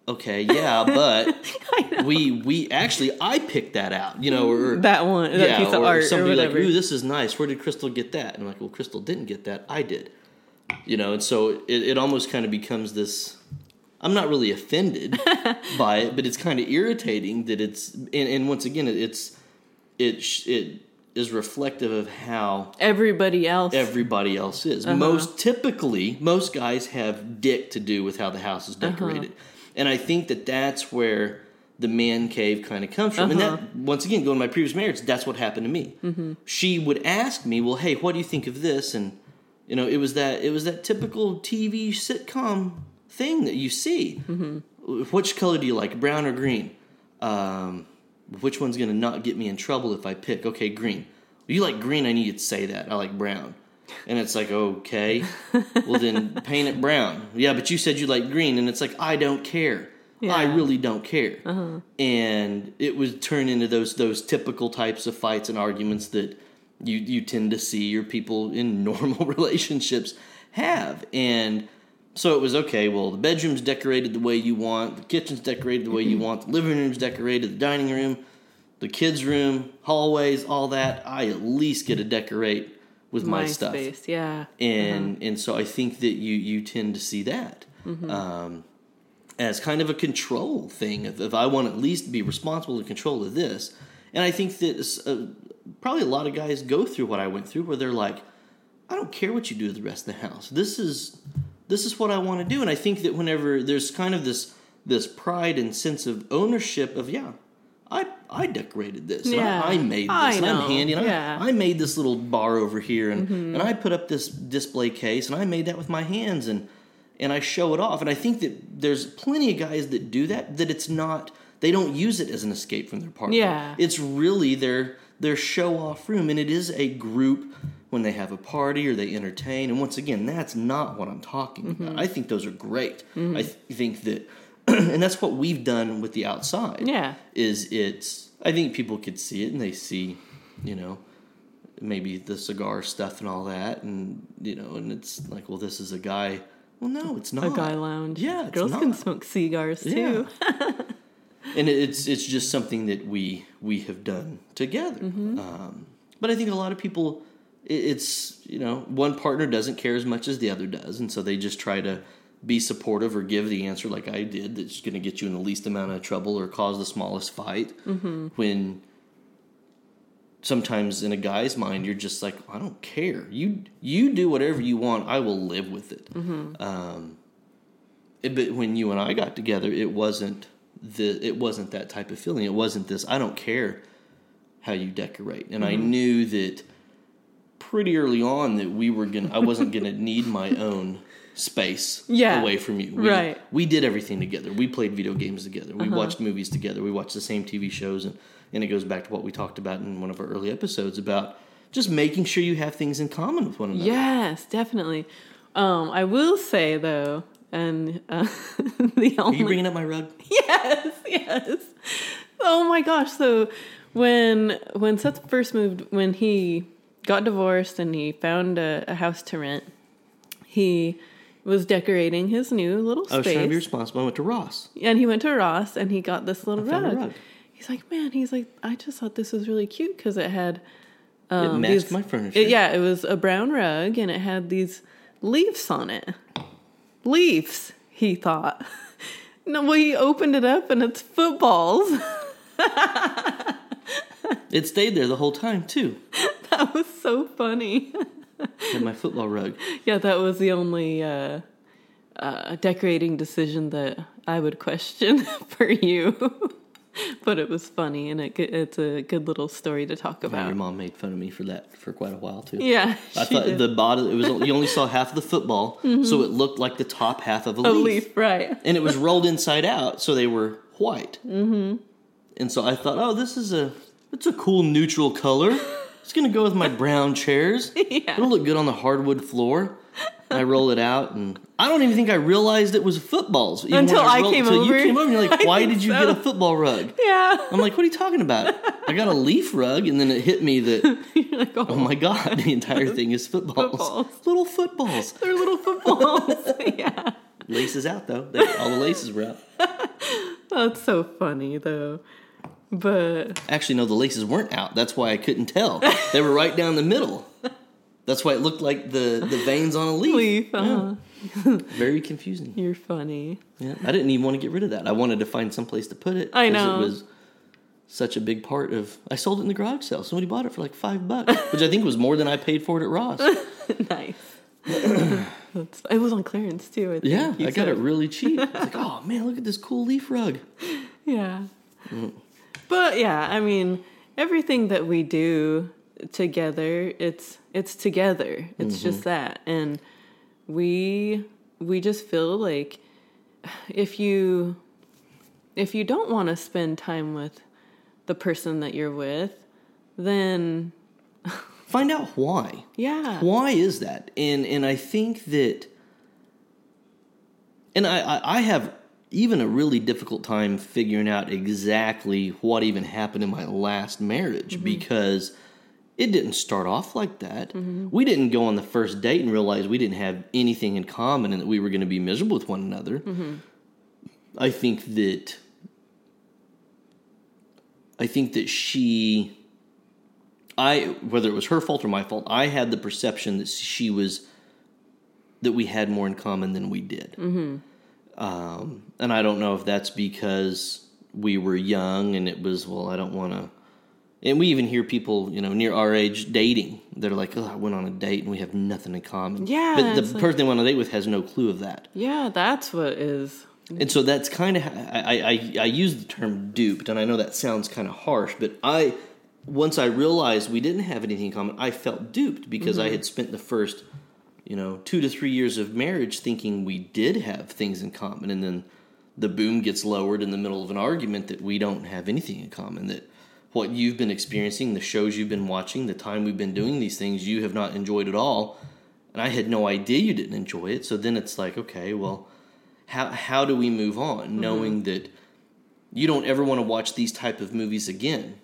okay, yeah, but we we actually I picked that out, you know, or
That one, that
yeah,
piece of
or
art
somebody like, ooh, this is nice. Where did Crystal get that? And I'm like, well, Crystal didn't get that. I did, you know, and so it, it almost kind of becomes this. I'm not really offended by it, but it's kind of irritating that it's and, and once again it, it's it it is reflective of how
Everybody else.
everybody else is. Uh-huh. Most typically, most guys have dick to do with how the house is uh-huh. decorated, and I think that that's where the man cave kind of comes from. And that uh-huh. once again, going to my previous marriage, that's what happened to me. Mm-hmm. She would ask me, "Well, hey, what do you think of this?" And you know, it was that it was that typical TV sitcom thing that you see. Mm-hmm. Which color do you like, brown or green? Um, which one's gonna not get me in trouble if I pick? Okay, green. You like green? I need you to say that. I like brown. And it's like, okay, well then paint it brown. Yeah, but you said you like green, and it's like I don't care. I really don't care. Uh-huh. And it would turn into those those typical types of fights and arguments that you you tend to see your people in normal relationships have. And so it was okay. Well, the bedroom's decorated the way you want, the kitchen's decorated the way you mm-hmm. want, the living room's decorated, the dining room, the kids' room, hallways, all that. I at least get to decorate with my,
my
stuff
space. Yeah.
and and so I think that you you tend to see that um, as kind of a control thing. If, if I want to at least be responsible and control of this, and I think that uh, probably a lot of guys go through what I went through, where they're like, I don't care what you do to the rest of the house. This is this is what I want to do, and I think that whenever there's kind of this this pride and sense of ownership of yeah. I I decorated this.
Yeah.
I, I made this.
I
I'm handy. And
Yeah. Mm-hmm.
I, I made this little bar over here, and and I put up this display case, and I made that with my hands, and and I show it off. And I think that there's plenty of guys that do that. That it's not. They don't use it as an escape from their partner.
Yeah.
It's really their their show off room, and it is a group when they have a party or they entertain. And once again, that's not what I'm talking
Mm-hmm.
about. I think those are great. I th- think that, and that's what we've done with the outside.
Yeah.
is it's. I think people could see it and they see, you know, maybe the cigar stuff and all that, and you know, and it's like, well, this is a guy. Well, no, it's not
A guy lounge.
Yeah,
girls can smoke cigars too.
and it's it's just something that we we have done together.
Mm-hmm.
Um, but I think a lot of people, it's you know one partner doesn't care as much as the other does, and so they just try to be supportive or give the answer like I did that's going to get you in the least amount of trouble or cause the smallest fight.
Mm-hmm.
When sometimes in a guy's mind you're just like I don't care you you do whatever you want I will live with it. Um, it- but when you and I got together, it wasn't the it wasn't that type of feeling. It wasn't this. I don't care how you decorate, and I knew that pretty early on that we were gonna. I wasn't gonna need my own space
Yeah.
away from you. We,
Right.
We did everything together. We played video games together. We watched movies together. We watched the same TV shows, and and it goes back to what we talked about in one of our early episodes about just making sure you have things in common with one another.
Yes, definitely. Um, I will say though, and uh, the
Are you bringing up my rug?
yes, yes. Oh my gosh! So when when Seth first moved, when he got divorced and he found a, a house to rent, he was decorating his new little space.
I was trying to be responsible. I went to Ross.
and he went to Ross and he got this little
found a
rug.
rug.
He's like, man, he's like, I just thought this was really cute because it had
It
um,
matched
these-
my furniture.
it- yeah, it was a brown rug and it had these leaves on it. Leaves, he thought. No, well, he opened it up and it's footballs.
It stayed there the whole time too.
that was so funny.
Had my football rug.
yeah, that was the only uh, uh, decorating decision that I would question for you. but it was funny and it, it's a good little story to talk
Yeah,
about.
your mom made fun of me for that for quite a while too.
Yeah,
I thought
did.
the bottom it was you only saw half of the football, so it looked like the top half of a,
a
leaf.
leaf, right?
and it was rolled inside out, so they were white. Mm-hmm. And so I thought, oh, this is a it's a cool neutral color. It's gonna go with my brown chairs.
Yeah.
It'll look good on the hardwood floor. And I roll it out, and I don't even think I realized it was footballs
Until I
rolled-
came
until
over.
You came over, and you're like,
I
why did you
so.
get a football rug?
Yeah.
I'm like, what are you talking about? I got a leaf rug, and then it hit me that,
like, oh,
oh my god, the entire thing is footballs.
Footballs.
Little footballs.
they're little footballs. yeah.
Laces out though. All the laces were out.
That's so funny though. But
Actually, no, the laces weren't out. That's why I couldn't tell. They were right down the middle. That's why it looked like the, the veins on a leaf.
leaf, uh
Very confusing.
you're funny.
Yeah, I didn't even want to get rid of that. I wanted to find some place to put it.
I know.
It was such a big part of. I sold it in the garage sale. Somebody bought it for like five bucks, which I think was more than I paid for it at Ross.
nice. That's, it was on clearance too. I think
Yeah, I got
said.
it really cheap. I was like, oh man, look at this cool leaf rug.
Yeah. But yeah, I mean, everything that we do together, it's it's together. It's just mm-hmm. that. And we we just feel like if you if you don't want to spend time with the person that you're with, then
Find out why.
yeah.
Why is that? And and I think that, and I I, I have even a really difficult time figuring out exactly what even happened in my last marriage mm-hmm. because it didn't start off like that. Mm-hmm. We didn't go on the first date and realize we didn't have anything in common and that we were going to be miserable with one another. Mm-hmm. I think that I think that she I whether it was her fault or my fault, I had the perception that she was that we had more in common than we did. Mm-hmm. Um, and I don't know if that's because we were young and it was well, I don't want to. And we even hear people, you know, near our age dating. They're like, "Oh, I went on a date and we have nothing in common."
Yeah,
but the
like-
person they went on a date with has no clue of that.
Yeah, that's what is
And so that's kind of I, I I use the term duped, and I know that sounds kind of harsh, but I once I realized we didn't have anything in common, I felt duped because I had spent the first you know two to three years of marriage thinking we did have things in common, and then the boom gets lowered in the middle of an argument that we don't have anything in common that what you've been experiencing the shows you've been watching the time we've been doing these things you have not enjoyed at all and i had no idea you didn't enjoy it. So then it's like okay well how how do we move on knowing that you don't ever want to watch these type of movies again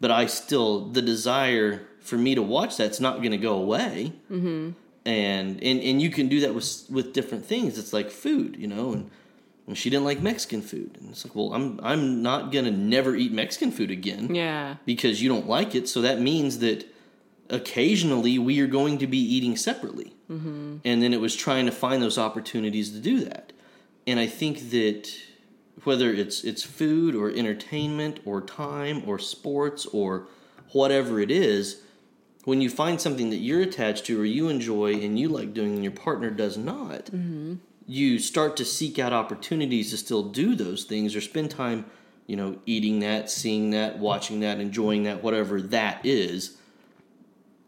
but i still the desire for me to watch that's not going to go away. Mm-hmm. And and and you can do that with with different things it's like food you know and and she didn't like Mexican food. And it's like, well, I'm I'm not gonna never eat Mexican food again
Yeah.
because you don't like it. So that means that occasionally we are going to be eating separately. Mm-hmm. And then it was trying to find those opportunities to do that. And I think that whether it's it's food or entertainment or time or sports or whatever it is, when you find something that you're attached to or you enjoy and you like doing and your partner does not, mm-hmm. you start to seek out opportunities to still do those things or spend time, you know, eating that, seeing that, watching that, enjoying that, whatever that is.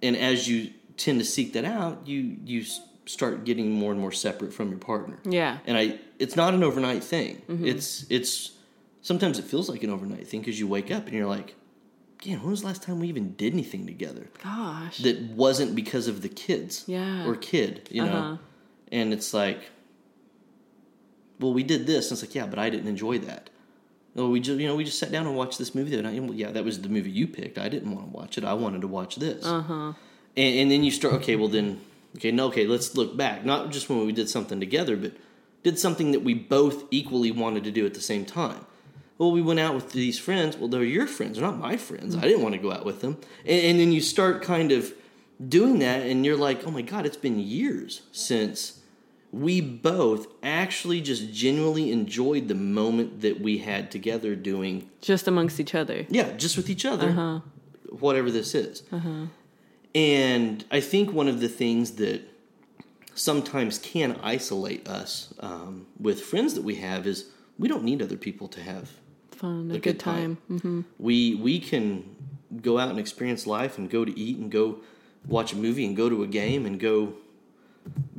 And as you tend to seek that out, you you start getting more and more separate from your partner.
Yeah.
And I it's not an overnight thing. Mm-hmm. It's it's sometimes it feels like an overnight thing because you wake up and you're like, "Man, when was the last time we even did anything together?"
Gosh.
that wasn't because of the kids
Yeah.
or kid you know
Uh-huh.
and it's like well we did this and it's like yeah but i didn't enjoy that well we just you know we just sat down and watched this movie the other night. Well, yeah that was the movie you picked i didn't want to watch it i wanted to watch this uh-huh and, and then you start okay well then okay no okay let's look back not just when we did something together but did something that we both equally wanted to do at the same time well, we went out with these friends. Well, they're your friends, they're not my friends. I didn't want to go out with them. And, and then you start kind of doing that, and you're like, oh my God, it's been years since we both actually just genuinely enjoyed the moment that we had together doing,
Just amongst each other.
yeah, just with each other, whatever this is. And I think one of the things that sometimes can isolate us um, with friends that we have is we don't need other people to have
Fun. A, good,
good
time.
time. Mm-hmm. we we can go out and experience life and go to eat and go watch a movie and go to a game and go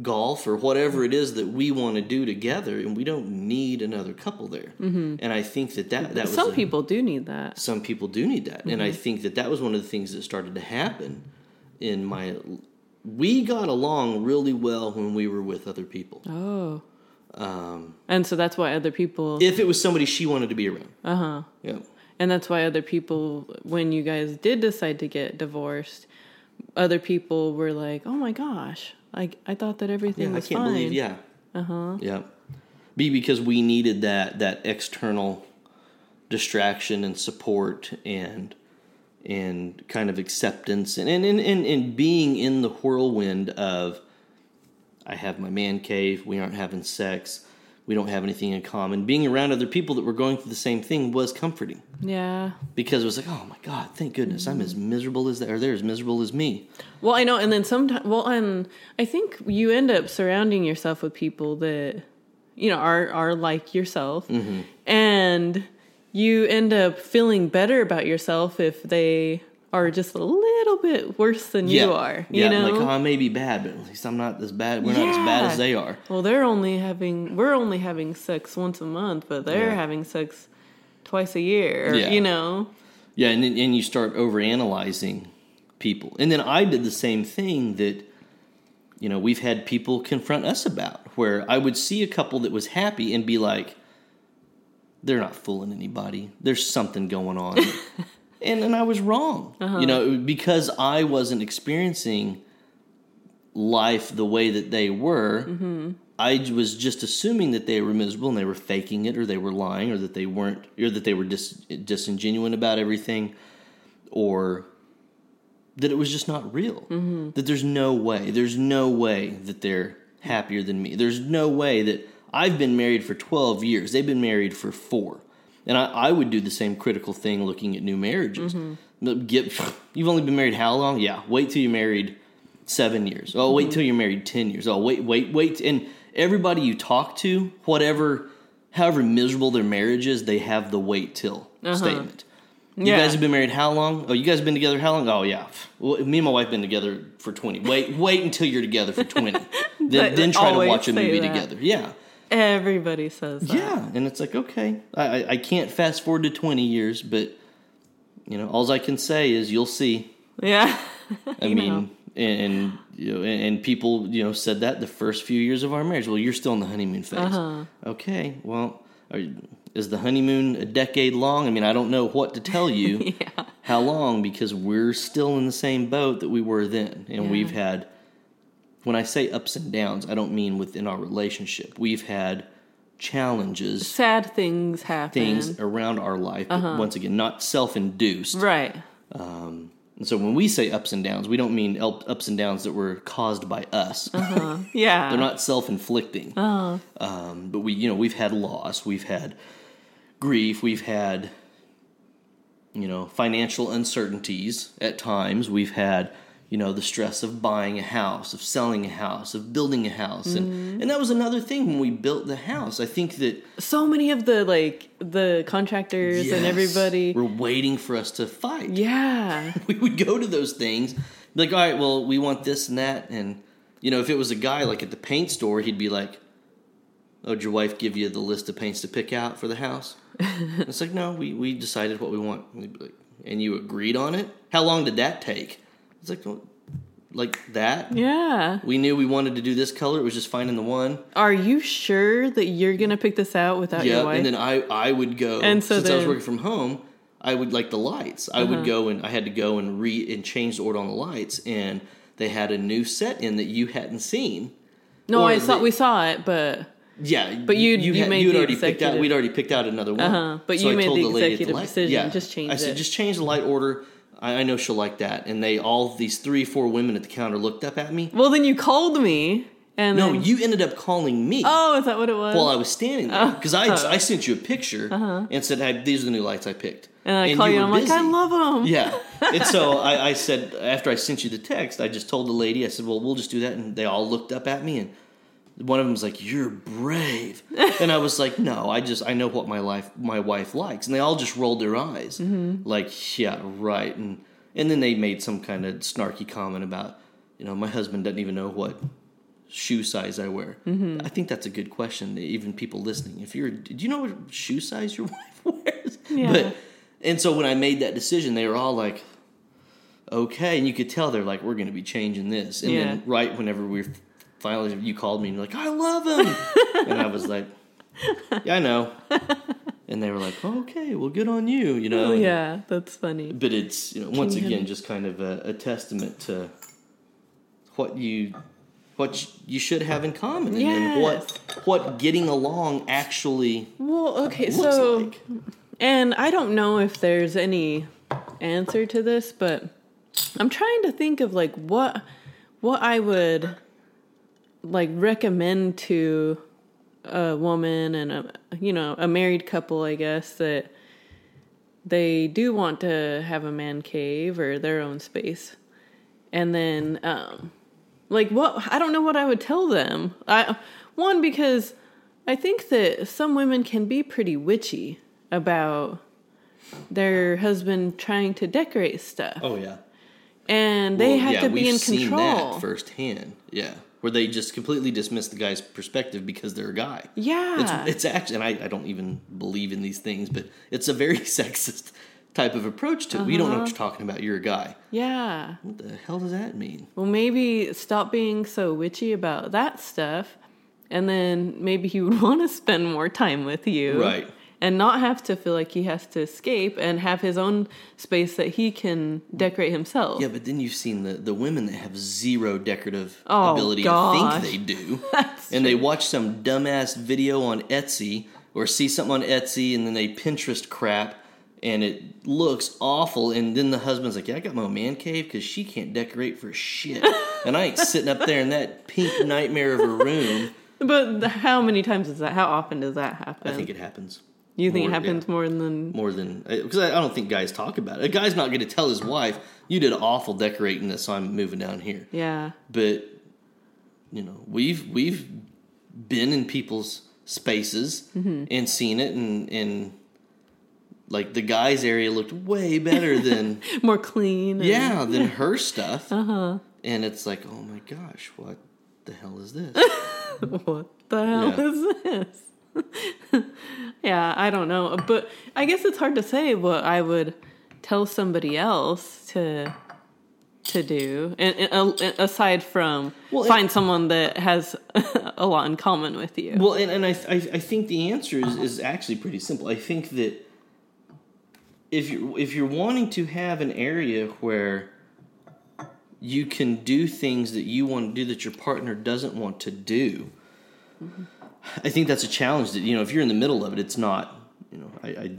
golf or whatever it is that we want to do together and we don't need another couple there mm-hmm. and i think that that, that was
Some
a-
people do need that.
some people do need that and i mm-hmm. think that that was one of the things that started to happen in my we got along really well when we were with other people
Oh.
Um,
And so that's why other people.
if it was somebody she wanted to be around
Uh huh.
yeah
And that's why other people, when you guys did decide to get divorced, other people were like, "Oh my gosh, like I thought that everything
Yeah, I
was
can't
fine."
believe. Yeah.
Uh huh.
Yeah. Be because we needed that that external distraction and support and and kind of acceptance and and, and, and and being in the whirlwind of I have my man cave, we aren't having sex, we don't have anything in common. Being around other people that were going through the same thing was comforting
Yeah.
because it was like, oh my God, thank goodness I'm as miserable as they or they're as miserable as me.
Well, I know, and then sometimes, well, and I think you end up surrounding yourself with people that, you know, are are like yourself,
Mm-hmm.
and you end up feeling better about yourself if they are just a little bit worse than you are. You
yeah,
know, uh,
like oh, I may be bad, but at least I'm not as bad. We're not as bad as they are.
well, they're only having we're only having sex once a month, but they're
Yeah.
having sex twice a year.
Yeah.
You know,
Yeah, and then, and you start overanalyzing people, and then I did the same thing that you know we've had people confront us about, where I would see a couple that was happy and be like, "They're not fooling anybody. There's something going on," and and I was wrong, uh-huh. you know, because I wasn't experiencing life the way that they were. Mm-hmm. I was just assuming that they were miserable and they were faking it, or they were lying, or that they weren't, or that they were dis- disingenuous about everything, or that it was just not real. Mm-hmm. That there's no way, there's no way that they're happier than me. There's no way that I've been married for 12 years, they've been married for four. And I, I would do the same critical thing looking at new marriages. Get, you've only been married how long? Yeah, wait till you're married seven years. Oh, wait till you're married ten years. Oh, wait, wait, wait. And everybody you talk to, whatever however miserable their marriage is, they have the wait till statement. You
Yeah.
guys have been married how long? Oh, you guys have been together how long? Oh yeah. Well, me and my wife been together for twenty. Wait, wait until you're together for twenty. then, then try to watch a movie
that.
together. Yeah,
Everybody says that.
yeah. And it's like okay, I, I can't fast forward to twenty years, but you know, all I can say is you'll see.
Yeah.
I mean,
know.
and, and you know, and, people you know said that the first few years of our marriage. Well, you're still in the honeymoon phase.
Uh-huh.
Okay, well, you- is the honeymoon a decade long? I mean, I don't know what to tell you.
yeah.
How long? Because we're still in the same boat that we were then, and
Yeah.
we've had. When I say ups and downs, I don't mean within our relationship. We've had challenges,
Sad things happen.
things around our life, but once again, not self-induced.
Right.
Um, and so when we say ups and downs, we don't mean ups and downs that were caused by us.
Yeah.
They're not self-inflicting. Um, but we, you know, we've had loss, we've had grief, we've had, you know, financial uncertainties at times. We've had, you know, the stress of buying a house, of selling a house, of building a house, and mm-hmm. and that was another thing when we built the house. I think that
so many of the like the contractors
yes,
and everybody.
were waiting for us to fight.
Yeah.
we would go to those things, be like, all right, well, we want this and that, and you know, if it was a guy like at the paint store, he'd be like, "Oh, did your wife give you the list of paints to pick out for the house?" it's like, no, we we decided what we want, and, like, and you agreed on it. How long did that take? It's like, like that.
Yeah.
We knew we wanted to do this color. It was just finding the one.
Are you sure that you're gonna pick this out without
Yeah,
your wife?
and then I I would go
And so
since I was working from home. I would like the lights. I would go and I had to go and re and change the order on the lights, and they had a new set in that you hadn't seen.
no,
or
I saw
the-
we saw it, but
Yeah,
But you- you
had,
made
you'd
the
already picked out. We'd already picked out another one.
Uh-huh, but you
I
made
told
the executive
light-
decision,
Yeah,
just change
I said
it.
just change the light order. I, I know she'll like that. And they all these three four women at the counter looked up at me.
well, then you called me, and
No,
then,
you ended up calling me.
Oh, is that what it was?
while I was standing there oh. because I,
Oh.
I sent you a picture uh-huh. and said hey, these are the new lights I picked.
and I call you,
were
and I'm like, I love them.
Yeah. And so I, I said, after I sent you the text, I just told the lady, I said, well, we'll just do that. And they all looked up at me, and one of them was like, you're brave. And I was like, no, I just, I know what my life, my wife likes. And they all just rolled their eyes. Mm-hmm. Like, yeah, right. And, and then they made some kind of snarky comment about, you know, my husband doesn't even know what shoe size I wear. Mm-hmm. I think that's a good question. Even people listening, if you're, do you know what shoe size your wife wears?
Yeah.
But and so when I made that decision, they were all like, "Okay," and you could tell they're like, "We're going to be changing this." And then right whenever we finally, you called me and you're like, "I love him," and I was like, "Yeah, I know." And they were like, "Okay, well, good on you," you know.
Oh,
and-
yeah, that's funny.
but it's you know once again just kind of a, a testament to what you what you should have in common and, and what what getting along actually
Well, okay, so
like.
And I don't know if there's any answer to this, but I'm trying to think of like what what I would like recommend to a woman and a you know, a married couple, I guess that they do want to have a man cave or their own space. And then um like what I don't know what I would tell them. I one because I think that some women can be pretty witchy about their husband trying to decorate stuff.
oh yeah
And they
Well,
have
yeah,
to be in control.
firsthand yeah where they just completely dismiss the guy's perspective because they're a guy
Yeah.
it's, it's actually and I, I don't even believe in these things but it's a very sexist type of approach to it we don't know what
Uh-huh.
you're talking about you're a guy
yeah.
what the hell does that mean
Well, maybe stop being so witchy about that stuff, and then maybe he would want to spend more time with you.
Right.
And not have to feel like he has to escape and have his own space that he can decorate himself.
Yeah, but then you've seen the, the women that have zero decorative
Oh,
ability
gosh.
to think they do.
That's
and they watch some dumbass video on Etsy or see something on Etsy and then they Pinterest crap and it looks awful. And then the husband's like, Yeah, I got my man cave because she can't decorate for shit. and I ain't sitting up there in that pink nightmare of a room.
But how many times is that? How often does that happen?
I think it happens.
You think
more-
it happens
yeah.
more than
More than because I, I don't think guys talk about it. A guy's not going to tell his wife, "You did awful decorating this, so I'm moving down here."
yeah.
but you know we've we've been in people's spaces
Mm-hmm.
and seen it, and and like the guys area looked way better than
More clean. and-
yeah than her stuff. Uh
Uh-huh.
huh. And it's like, oh my gosh, what the hell is this?
What the hell
Yeah.
is this? yeah, I don't know. But I guess it's hard to say what I would tell somebody else to to do, and, and, uh, aside from
Well,
find someone that has a lot in common with you.
Well, and, and I, I I think the answer is, is actually pretty simple. I think that if you if you're wanting to have an area where you can do things that you want to do that your partner doesn't want to do, I think that's a challenge. That you know, if you're in the middle of it, it's not. You know, I. I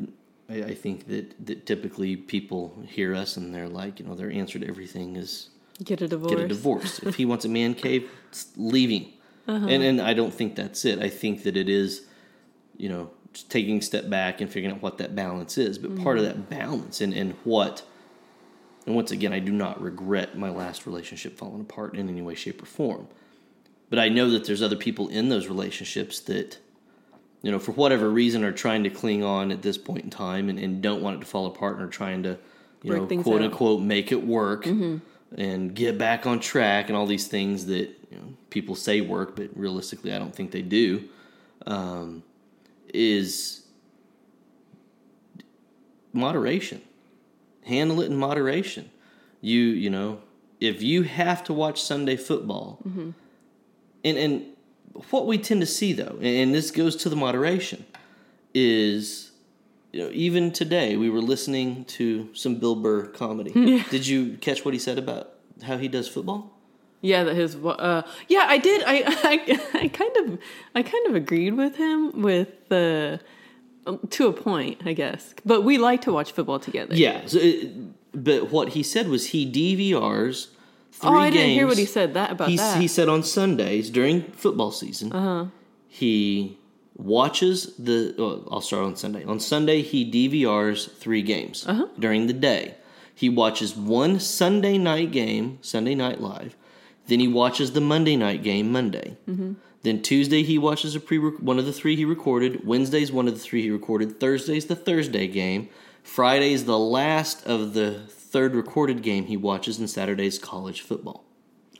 I think that, that typically people hear us and they're like, you know, their answer to everything is
get a divorce.
get a divorce. if he wants a man cave, it's leaving.
Uh-huh.
And and I don't think that's it. I think that it is, you know, just taking a step back and figuring out what that balance is. But part of
Mm-hmm.
that balance and, and what and once again I do not regret my last relationship falling apart in any way, shape, or form. But I know that there's other people in those relationships that you know, for whatever reason, are trying to cling on at this point in time and, and don't want it to fall apart and are trying to, you
Work
know, quote
out. Mm-hmm.
unquote, make it work and get back on track and all these things that you know, people say work, but realistically, I don't think they do. Um, is moderation. Handle it in moderation. You, you know, if you have to watch Sunday football, and and what we tend to see though, and this goes to the moderation, is you know even today we were listening to some Bill Burr comedy. Did you catch what he said about how he does football?
Yeah, that his uh yeah, I did. I I I kind of I kind of agreed with him with the to a point, I guess. But we like to watch football together.
Yeah, so it, but what he said was he DVRs. Three
Oh, I didn't hear what he said that about
He,
that. Uh-huh.
he said on Sundays during football season, he watches the. Well, I'll start on Sunday. On Sunday, he DVRs three games
Uh-huh.
during the day. He watches one Sunday night game, Sunday Night Live. Then he watches the Monday night game Monday.
Mm-hmm.
Then Tuesday he watches a pre one of the three he recorded. Wednesday's one of the three he recorded. Thursday's the Thursday game. Friday's the last of the third recorded game he watches, in Saturday's college football.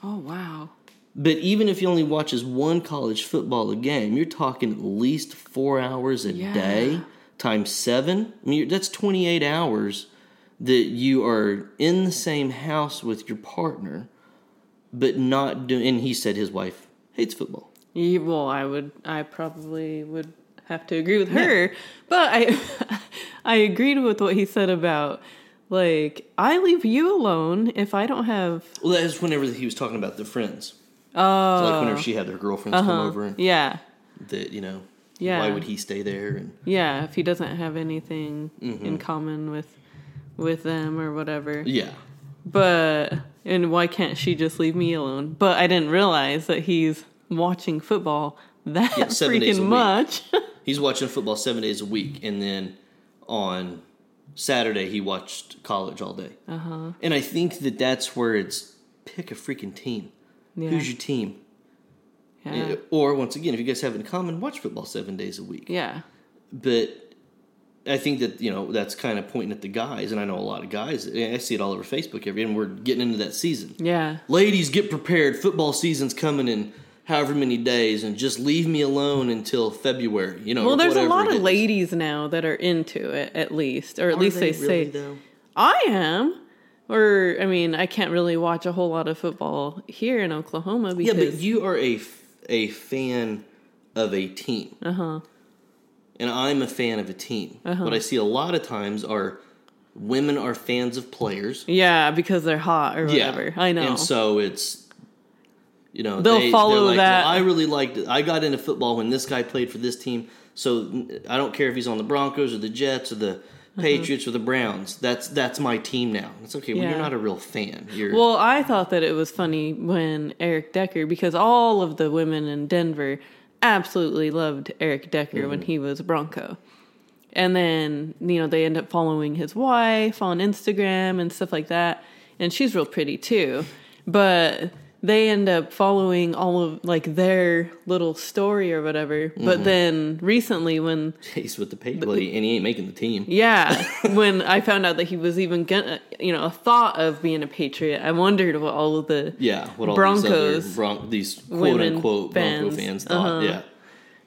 oh wow.
But even if he only watches one college football a game, you're talking at least four hours a
Yeah.
day times seven. I mean, that's 28 hours that you are in the same house with your partner, but not doing. And he said his wife hates football.
Yeah, well, I would I probably would have to agree with her. But I I agreed with what he said about like I leave you alone if I don't have
Well, that is whenever he was talking about the friends.
Oh.
So like whenever she had their girlfriends come over, and
yeah.
that you know,
Yeah.
why would he stay there? And
Yeah, if he doesn't have anything
Mm-hmm.
in common with with them or whatever.
yeah,
But and why can't she just leave me alone? But I didn't realize that he's watching football that
Yeah, seven days a
freaking much.
he's watching football seven days a week, and then on Saturday he watched college all day. Uh-huh. And I think that that's where it's pick a freaking team.
Yeah.
Who's your team?
yeah.
Or once again, if you guys have it in common, watch football seven days a week.
yeah.
But I think that you know that's kind of pointing at the guys, and I know a lot of guys. I see it all over Facebook every, and we're getting into that season.
Yeah.
Ladies, get prepared. Football season's coming in however many days, and just leave me alone until February. You know.
Well, there's a lot of ladies now that are into it, at least, or at
Are
least they,
really,
say
though?
I am. Or I mean, I can't really watch a whole lot of football here in Oklahoma
Yeah, but you are a a fan of a team. Uh
Uh-huh.
And I'm a fan of a team. What I see a lot of times are women are fans of players.
yeah, because they're hot or whatever. I know.
And so it's, you know,
They'll
they,
follow
like,
that.
"Well, I really liked it. I got into football when this guy played for this team. So I don't care if he's on the Broncos or the Jets or the mm-hmm. Patriots or the Browns. That's that's my team now. It's okay. Well,
Yeah.
you're not a real fan. You're
Well, I thought that it was funny when Eric Decker, because all of the women in Denver absolutely loved Eric Decker when mm-hmm. he was a Bronco. And then, you know, they end up following his wife on Instagram and stuff like that. And she's real pretty too. But they end up following all of like their little story or whatever.
Mm-hmm.
But then recently, when
He's with the well, and he ain't making the team.
yeah, when I found out that he was even gonna, you know, a thought of being a patriot, I wondered what all of the
Yeah, what all
Broncos
these other Bron- these quote unquote Bronco
fans.
fans thought.
Uh-huh.
Yeah,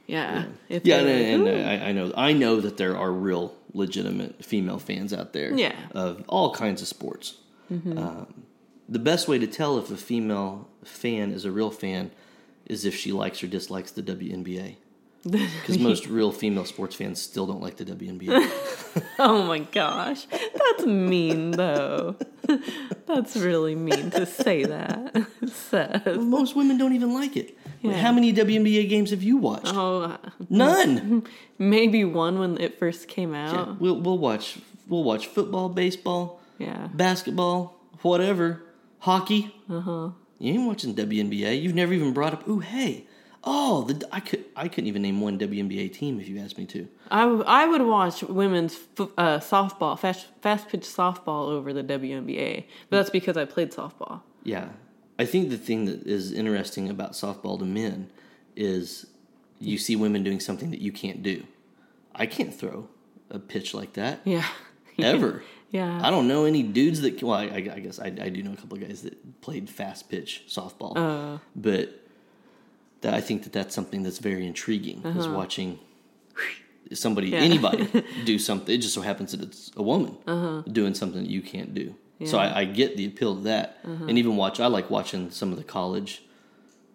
yeah, if
yeah, and,
were
and. I, I know I know that there are real legitimate female fans out there.
Yeah. Mm-hmm.
of all kinds of sports. Um, the best way to tell if a female fan is a real fan is if she likes or dislikes the WNBA. Because most real female sports fans still don't like the WNBA.
oh my gosh, that's mean though. that's really mean to say that. Seth.
most women don't even like it.
Yeah.
How many WNBA games have you watched?
Oh,
None.
maybe one when it first came
Yeah,
out.
we'll we'll watch we'll watch football, baseball,
Yeah.
basketball, whatever, hockey. Uh huh. You ain't watching WNBA. You've never even brought up. Ooh, hey, oh, the I could I couldn't even name one WNBA team if you asked me to.
I, w- I would watch women's uh, softball, fast, fast pitch softball over the WNBA, but that's because I played softball.
Yeah, I think the thing that is interesting about softball to men is you see women doing something that you can't do. I can't throw a pitch like that
Yeah.
ever.
Yeah.
I don't know any dudes that. Well, I, I guess I, I do know a couple of guys that played fast pitch softball,
Uh.
but that I think that that's something that's very intriguing is
Uh-huh.
watching somebody, anybody, do something. It just so happens that it's a woman
Uh-huh.
doing something that you can't do. So I, I get the appeal to that,
Uh-huh.
and even watch. I like watching some of the college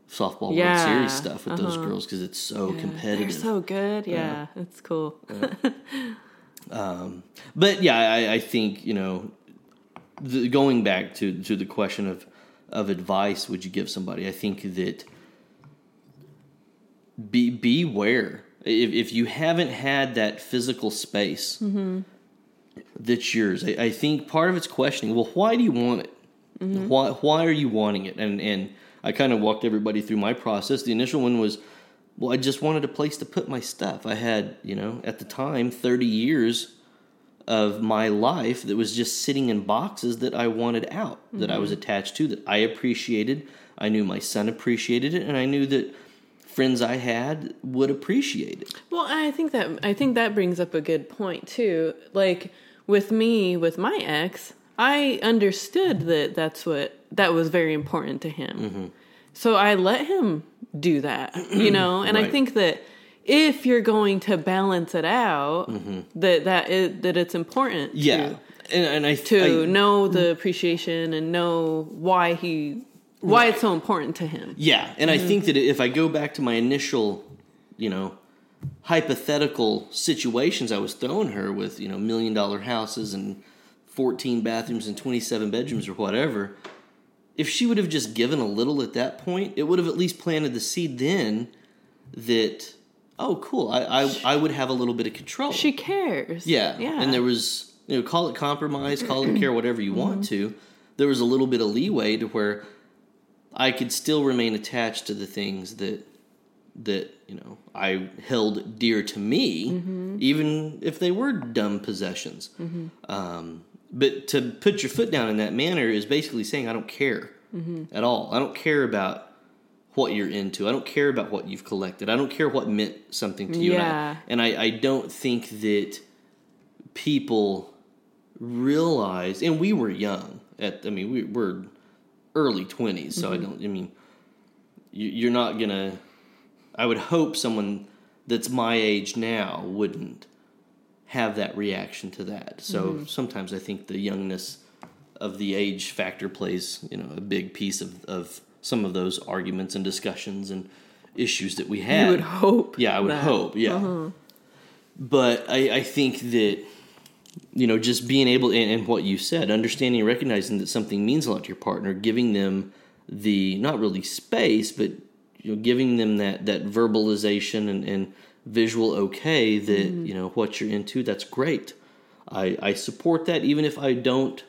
softball World Series stuff with those girls because it's so competitive.
They're so good. Yeah, it's cool.
Um, but yeah, I, I think you know, the, going back to to the question of of advice, would you give somebody? I think that be beware if if you haven't had that physical space mm-hmm. that's yours. I, I think part of it's questioning. Well, why do you want it? Mm-hmm. Why why are you wanting it? And and I kind of walked everybody through my process. The initial one was. Well, I just wanted a place to put my stuff. I had, you know, at the time, 30 years of my life that was just sitting in boxes that I wanted out, that I was attached to, that I appreciated. I knew my son appreciated it, and I knew that friends I had would appreciate it.
Well, I think that I think that brings up a good point too. Like with me, with my ex, I understood that that's what that was very important to him.
Mm-hmm.
So I let him do that, you know. And I think that if you're going to balance it out, that that is, that it's important.
Mm-hmm. Yeah,
To,
and, and I
to
I-
know the appreciation and know why he why it's so important to him.
Yeah, and I think that if I go back to my initial, you know, hypothetical situations I was throwing her with, you know, million dollar houses and 14 bathrooms and 27 bedrooms or whatever, if she would have just given a little at that point, it would have at least planted the seed then that, oh, cool, I, I, I would have a little bit of control.
She cares.
Yeah.
Yeah.
And there was, you know, call it compromise, call it care, whatever you want
Mm-hmm.
to. There was a little bit of leeway to where I could still remain attached to the things that that you know I held dear to me,
Mm-hmm.
even if they were dumb possessions. Um, but to put your foot down in that manner is basically saying I don't care
Mm-hmm.
at all. I don't care about what you're into. I don't care about what you've collected. I don't care what meant something to you. And I-
Yeah.
and I, I don't think that people realize, and we were young at, I mean, we were early 20s, so I don't, I mean, you, you're not gonna, I would hope someone that's my age now wouldn't have that reaction to that. So mm-hmm. sometimes I think the youngness of the age factor plays, you know, a big piece of, of some of those arguments and discussions and issues that we had.
You would hope.
Yeah, I would
that.
hope. Yeah, uh-huh. but I, I think that you know just being able and, and what you said, understanding, and recognizing that something means a lot to your partner, giving them the not really space, but you know, giving them that that verbalization and, and visual okay that mm-hmm. you know what you're into. That's great. I I support that, even if I don't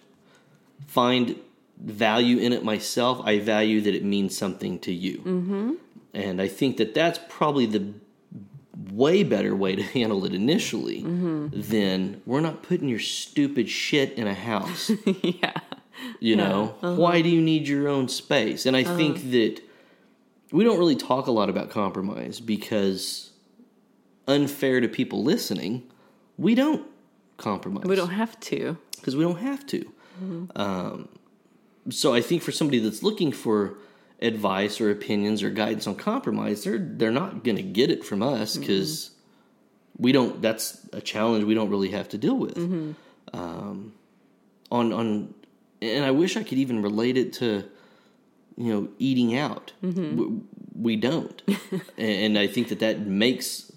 find value in it myself. I value that it means something to you. Mm-hmm. And I think that that's probably the way better way to handle it initially mm-hmm. than we're not putting your stupid shit in a house.
yeah.
You know, uh-huh. why do you need your own space? And I think uh-huh. that we don't really talk a lot about compromise because unfair to people listening, we don't compromise.
We don't have to.
because we don't have to. Um, so I think for somebody that's looking for advice or opinions or guidance on compromise, they're they're not going to get it from us because we don't. That's a challenge we don't really have to deal with. Um, on on, and I wish I could even relate it to, you know, eating out. We, we don't, and I think that that makes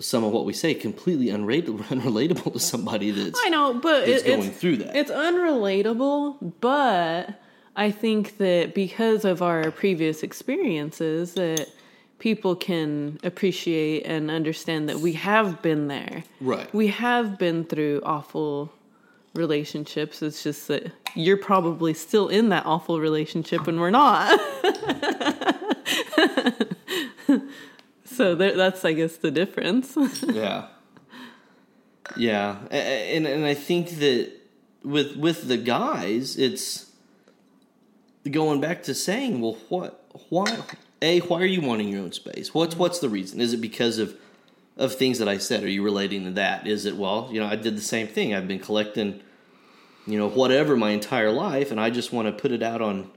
some of what we say completely unrelatable, unrelatable to somebody that's
I know, but
that's
it,
going
it's
through that.
it's unrelatable. But I think that because of our previous experiences, that people can appreciate and understand that we have been there.
Right.
We have been through awful relationships. It's just that you're probably still in that awful relationship and we're not. so there, that's, I guess, the difference.
yeah. Yeah. And and i think that with with the guys it's going back to saying well what why a why are you wanting your own space? What's what's the reason? Is it because of of things that i said? Are you relating to that? Is it well you know i did the same thing. I've been collecting you know whatever my entire life and i just want to put it out on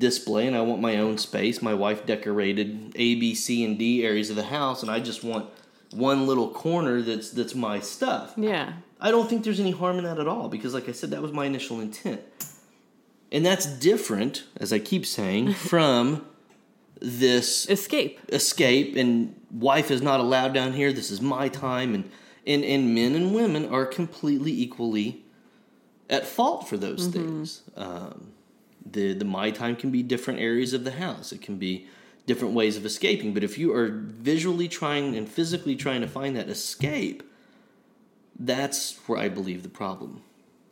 display and i want my own space my wife decorated a b c and d areas of the house and i just want one little corner that's that's my stuff
yeah.
I don't think there's any harm in that at all because, like I said, that was my initial intent. And that's different, as I keep saying, from this
Escape.
escape and wife is not allowed down here. This is my time. And, and, and men and women are completely equally at fault for those things. Um, the, the my time can be different areas of the house, it can be different ways of escaping. But if you are visually trying and physically trying to find that escape, that's where I believe the problem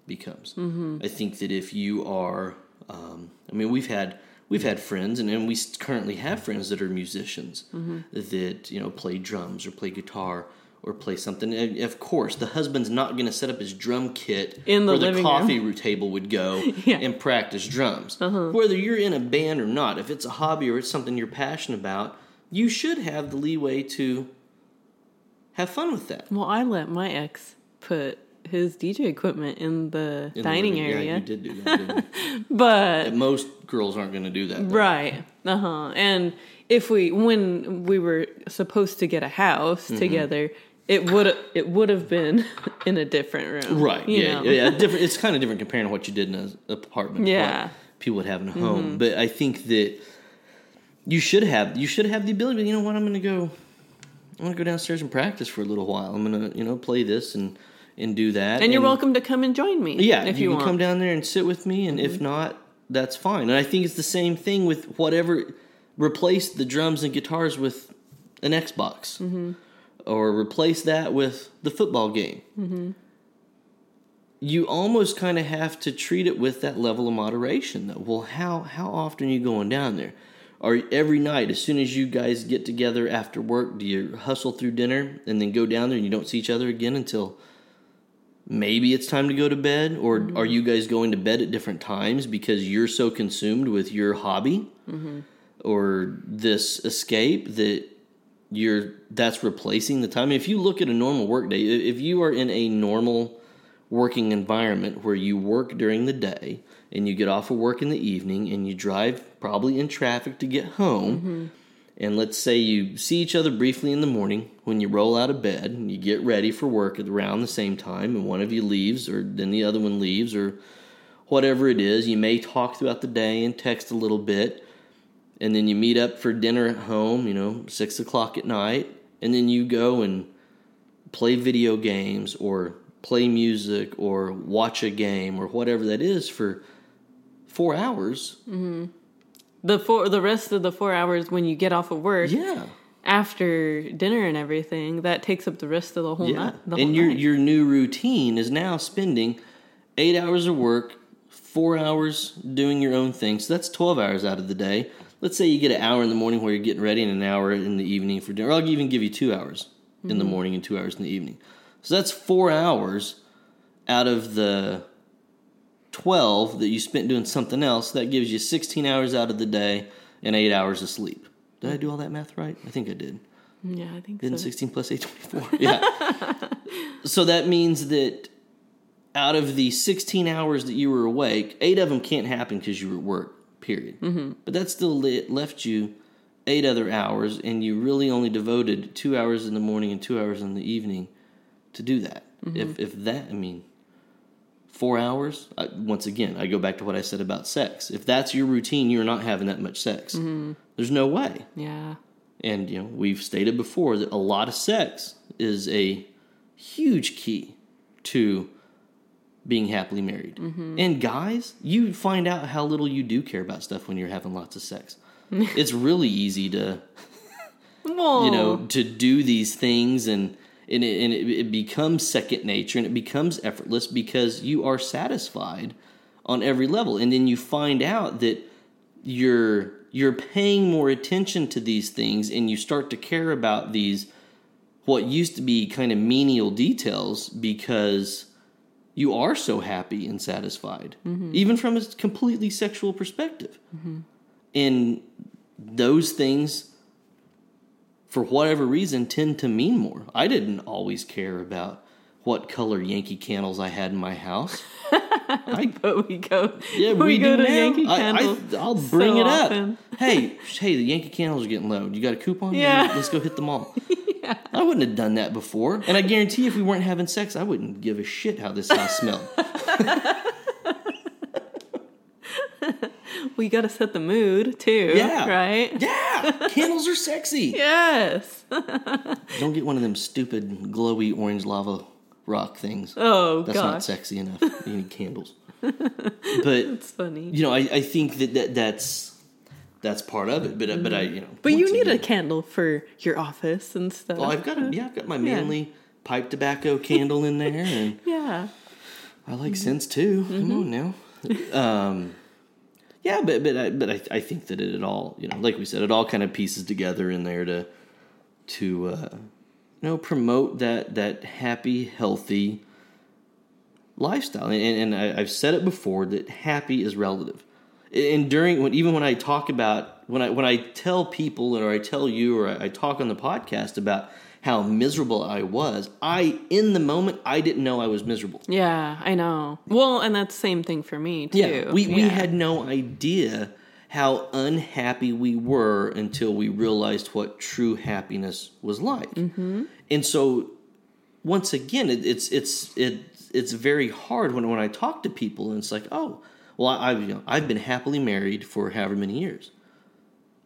becomes. Mm-hmm. I think that if you are, um, I mean, we've had we've had friends, and, and we currently have friends that are musicians that you know play drums or play guitar or play something. And of course, the husband's not going to set up his drum kit
In the
where the coffee room. table would go
Yeah.
and practice drums. Whether you're in a band or not, if it's a hobby or it's something you're passionate about, you should have the leeway to have fun with that.
Well, I let my ex put his DJ equipment in the
in
dining
living-
area.
Yeah, you did do that.
But
Most girls aren't going to do that. though.
right. Uh-huh. And if we when we were supposed to get a house
Mm-hmm.
together, it would it would have been in a different room.
Right.
you
Yeah. Yeah. Different. It's kind of different comparing to what you did in an apartment.
Yeah. Mm-hmm.
people would have in a home, but I think that you should have you should have the ability. You know what? I'm going to go. I'm going to go downstairs and practice for a little while. I'm going to you know play this and and do that.
And you're welcome to come and join me.
Yeah,
if
you,
you,
can
want. Mm-hmm.
come down there and sit with me, and if not, that's fine. And I think it's the same thing with whatever. Replace the drums and guitars with an Xbox,
Mm-hmm.
Or replace that with the football game.
Mm-hmm.
You almost kind of have to treat it with that level of moderation, though. Well, how how often are you going down there? Or every night, as soon as you guys get together after work, do you hustle through dinner and then go down there and you don't see each other again until maybe it's time to go to bed or are you guys going to bed at different times because you're so consumed with your hobby or this escape that you're that's replacing the time. If you look at a normal work day if you are in a normal working environment where you work during the day and you get off of work in the evening and you drive probably in traffic to get home mm-hmm. and let's say you see each other briefly in the morning when you roll out of bed and you get ready for work at around the same time and one of you leaves or then the other one leaves or whatever it is you may talk throughout the day and text a little bit and then you meet up for dinner at home you know six o'clock at night and then you go and play video games or play music or watch a game or whatever that is for four hours mm-hmm.
the four the rest of the four hours when you get off of work
yeah
after dinner and everything that takes up the rest of the whole
Yeah,
night. The
and
whole
your
night.
your new routine is now spending eight hours of work, four hours doing your own thing. So that's twelve hours out of the day. Let's say you get an hour in the morning where you're getting ready, and an hour in the evening for dinner. Or I'll even give you two hours in the mm-hmm. morning and two hours in the evening. So that's four hours out of the 12 that you spent doing something else, that gives you 16 hours out of the day and 8 hours of sleep. Did I do all that math right? I think I did.
Yeah, I think
Didn't
so.
16 plus 8, 24? Yeah. so that means that out of the 16 hours that you were awake, eight of them can't happen because you were at work, period. Mm-hmm. But that still le- left you eight other hours, and you really only devoted two hours in the morning and two hours in the evening to do that. If, if that, I mean, four hours, I, once again, I go back to what I said about sex. If that's your routine, you're not having that much sex. There's no way.
Yeah.
And you know, we've stated before that a lot of sex is a huge key to being happily married. Mm-hmm. And guys, you find out how little you do care about stuff when you're having lots of sex. it's really easy to you know to do these things and and, it, and it, it becomes second nature and it becomes effortless because you are satisfied on every level and then you find out that you're you're paying more attention to these things and you start to care about these what used to be kind of menial details because you are so happy and satisfied mm-hmm. even from a completely sexual perspective mm-hmm. and those things for whatever reason tend to mean more. I didn't always care about what color Yankee candles I had in my house. I
but we go.
yeah, we,
go
do
to
now.
Yankee
I,
Candle.
I, will bring
so
it up. hey, hey, the Yankee candles are getting low. You got a coupon?
Yeah.
Let's go hit the mall. I wouldn't have done that before, and I guarantee if we weren't having sex, I wouldn't give a shit how this house smelled.
we got to set the mood too.
Yeah.
Right.
yeah, candles are sexy.
Yes.
Don't get one of them stupid glowy orange lava rock things.
Oh
That's not sexy enough. You need candles. But
it's funny.
you know, I, I think that, that that's that's part of it. But but I you know.
But you need a candle for your office and stuff.
Well, I've got a, yeah, I've got my manly pipe tobacco candle in there, and
yeah.
I like scents too. Come on now. Um, yeah, but but I, but I, I think that it, it all you know, like we said, it all kind of pieces together in there to to uh, you know promote that that happy, healthy lifestyle. And, and I, I've said it before that happy is relative. And during when even when I talk about when I when I tell people or I tell you or I, I talk on the podcast about how miserable I was, I in the moment I didn't know I was miserable.
Yeah, I know. Well, and that's the same thing for me too.
Yeah, we, we had no idea how unhappy we were until we realized what true happiness was like. Mm-hmm. And so, once again, it, it's it's it, it's very hard when when I talk to people and it's like, oh, well, I, I've you know, I've been happily married for however many years.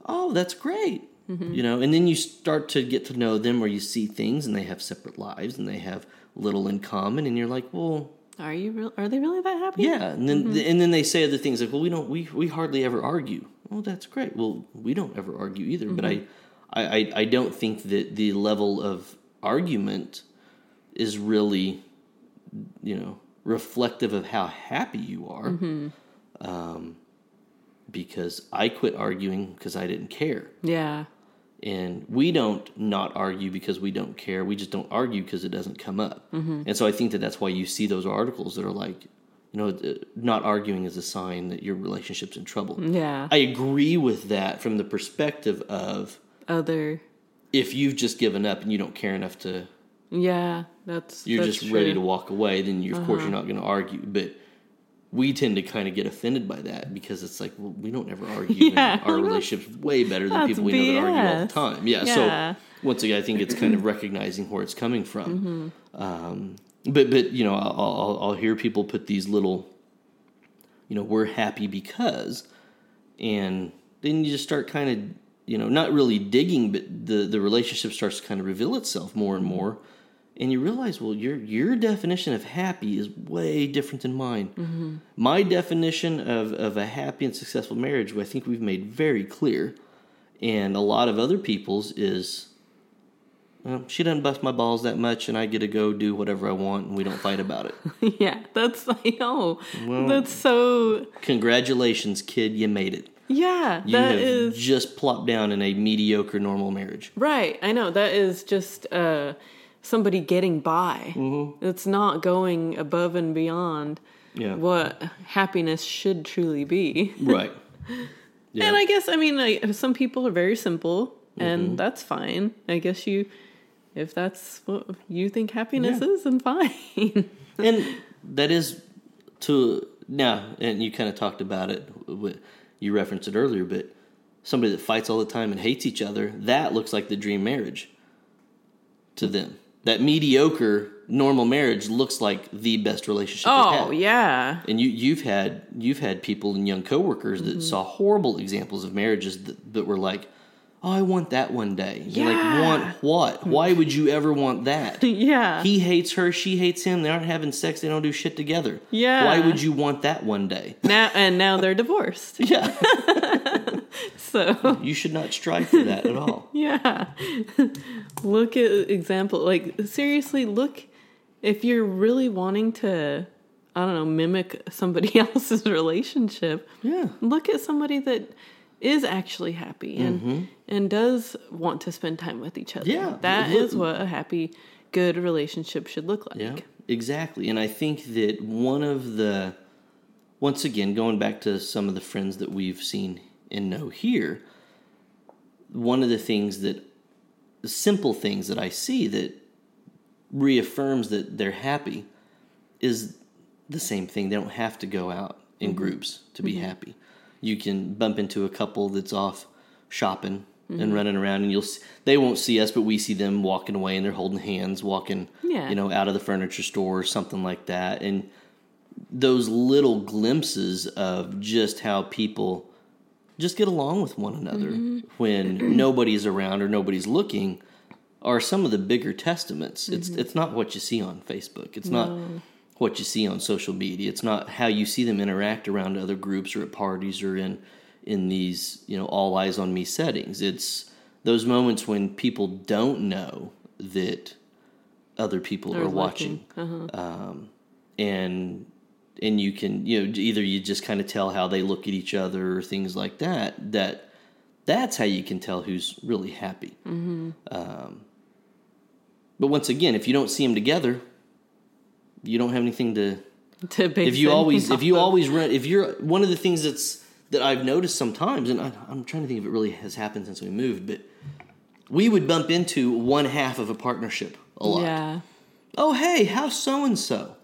Oh, that's great. Mm-hmm. You know, and then you start to get to know them, or you see things, and they have separate lives, and they have little in common, and you're like, well,
Are you? Real, are they really that happy?
yeah, and then mm-hmm. and then they say other things like, "Well, we don't we we hardly ever argue." Well, that's great. Well, we don't ever argue either. But mm-hmm. I, I I I don't think that the level of argument is really, you know, reflective of how happy you are. Um, because I quit arguing because I didn't care.
Yeah.
And we don't not argue because we don't care. We just don't argue because it doesn't come up. And so I think that that's why you see those articles that are like, you know, not arguing is a sign that your relationship's in trouble.
Yeah.
I agree with that from the perspective of
Other.
if you've just given up and you don't care enough to,
Yeah, that's.
you're
that's
just ready to.
Uh-huh.
walk away, then you, of course you're not going to argue. But we tend to kind of get offended by that because it's like, well, we don't ever argue.
Yeah,
our relationship's way better than people we know that argue all the time. Yeah,
Yeah.
So once again, I think it's kind of recognizing where it's coming from.
Mm-hmm.
Um, but but you know, I'll, I'll I'll hear people put these little, you know, we're happy because, and then you just start kind of you know not really digging, but the the relationship starts to kind of reveal itself more and more. And you realize, well, your your definition of happy is way different than mine. My definition of, of a happy and successful marriage, I think we've made very clear, and a lot of other people's is, well, she doesn't bust my balls that much, and I get to go do whatever I want, and we don't fight about it.
yeah, that's. I know.
Well-
that's so.
Congratulations, kid, you made it.
Yeah,
You
that
have
is
just plopped down in a mediocre normal marriage.
right. I know that is just uh, somebody getting by.
Mm-hmm.
It's not going above and beyond.
Yeah.
what happiness should truly be.
Right. Yeah.
And I guess I mean like, some people are very simple, and
Mm-hmm.
that's fine. I guess you, if that's what you think happiness
Yeah.
is, then fine.
and that is to now and you kind of talked about it you referenced it earlier but somebody that fights all the time and hates each other that looks like the dream marriage to them that mediocre normal marriage looks like the best relationship
oh yeah,
and you you've had you've had people and young coworkers that mm-hmm. saw horrible examples of marriages that, that were like oh i want that one day You're like want what why would you ever want that
yeah.
he hates her, she hates him. They aren't having sex. They don't do shit together.
Yeah.
Why would you want that one day?
now and now they're divorced.
Yeah.
So
you should not strive for that at all.
yeah, look at example. Like seriously, look if you're really wanting to. I don't know, mimic somebody else's relationship.
Yeah.
look at somebody that is actually happy and and does want to spend time with each other.
Mm-hmm. Yeah,
that
look-
is what a happy, good relationship should look like.
Yeah. Exactly. And I think that one of the, once again, going back to some of the friends that we've seen and know here, one of the things that, the simple things that I see that reaffirms that they're happy is the same thing. They don't have to go out in groups to be happy. You can bump into a couple that's off shopping and mm-hmm. running around, and you'll s they won't see us, but we see them walking away and they're holding hands, walking,
Yeah.
you know, out of the furniture store or something like that. And those little glimpses of just how people just get along with one another mm-hmm. when nobody's around or nobody's looking are some of the bigger testaments. It's mm-hmm. it's not what you see on Facebook. It's not what you see on social media. It's not how you see them interact around other groups or at parties or in in these, you know, all eyes on me settings. It's those moments when people don't know that other people
They're
are watching.
Uh-huh.
um, and and you can you know either you just kind of tell how they look at each other or things like that that that's how you can tell who's really happy mm-hmm. um, but once again if you don't see them together you don't have anything to
To
if you always if you
of.
always run if you're one of the things that's that I've noticed sometimes and I, I'm trying to think if it really has happened since we moved but we would bump into one half of a partnership a lot.
Yeah,
oh hey how's so and so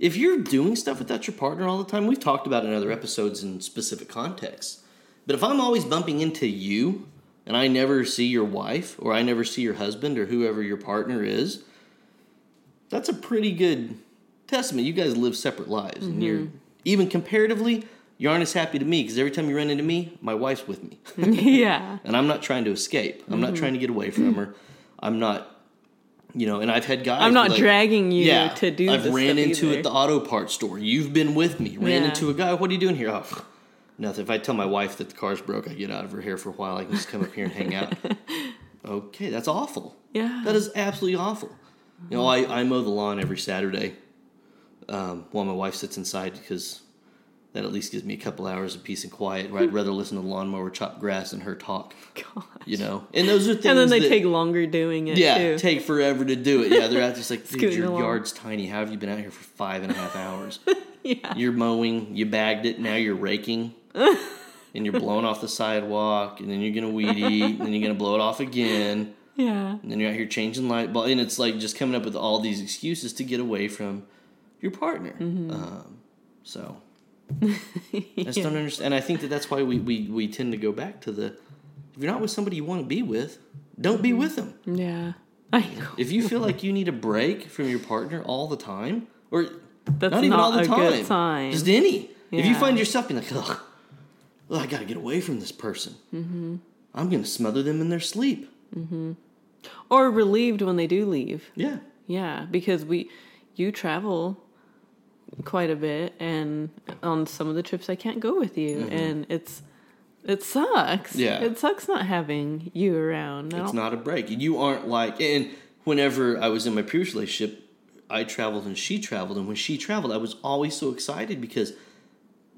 if you're doing stuff without your partner all the time we've talked about it in other episodes in specific contexts. But if i'm always bumping into you and i never see your wife or i never see your husband or whoever your partner is that's a pretty good testament you guys live separate lives and you're mm-hmm. even comparatively you aren't as happy to me because every time you run into me my wife's with me
yeah,
and I'm not trying to escape. I'm not mm-hmm. trying to get away from her. I'm not, you know. And I've had guys.
I'm not
like,
dragging you
yeah,
to do.
I've ran into
either.
at the auto parts store. You've been with me. Ran
Yeah.
into a guy. What are you doing here? Oh, nothing. If I tell my wife that the car's broke, I get out of her hair for a while. I can just come up here and hang out. okay, that's awful.
Yeah.
that is absolutely awful. You know, I, I mow the lawn every Saturday um, while my wife sits inside because that at least gives me a couple hours of peace and quiet. Where I'd rather listen to the lawnmower chop grass and her talk.
God.
You know, and those are things.
And then they
that,
take longer doing it
yeah,
too.
take forever to do it. Yeah, they're out just like, dude, your
along.
yard's tiny. How have you been out here for five and a half hours?
yeah,
you're mowing, you bagged it, now you're raking, and you're blowing off the sidewalk, and then you're gonna weed eat, and then you're gonna blow it off again,
yeah,
and then you're out here changing light bulb, and it's like just coming up with all these excuses to get away from your partner.
Mm-hmm.
Um, so I just don't understand, and I think that that's why we, we we tend to go back to the if you're not with somebody you want to be with, don't be with them.
yeah. I know.
If you feel like you need a break from your partner all the time, or
That's
not even
not
all the
a
time,
good sign.
just any. If you find yourself being like, ugh, well, I got to get away from this person. Mm-hmm. I'm going to smother them in their sleep.
Or relieved when they do leave.
Yeah.
Yeah, because we, you travel quite a bit, and on some of the trips I can't go with you, and it's it sucks.
Mm-hmm. Yeah.
it sucks not having you around.
It's not a break. You aren't like, and whenever I was in my previous relationship, I traveled and she traveled. And when she traveled, I was always so excited because,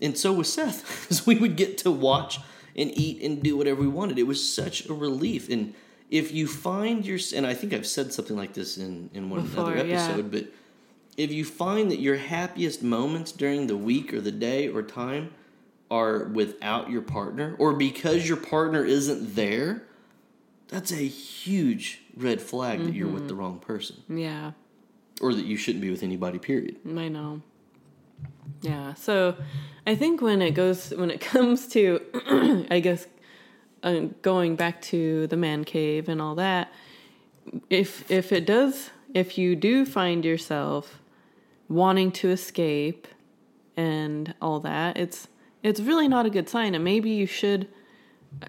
and so was Seth, because we would get to watch and eat and do whatever we wanted. It was such a relief. And if you find your, and I think I've said something like this in, in one
Before,
another
yeah.
episode, but if you find that your happiest moments during the week or the day or time are without your partner or because your partner isn't there, that's a huge red flag that you're with mm-hmm. the wrong person
Yeah.
or that you shouldn't be with anybody, period.
I know. Yeah. So I think when it goes when it comes to I guess uh, going back to the man cave and all that if if it does if you do find yourself wanting to escape and all that it's it's really not a good sign and maybe you should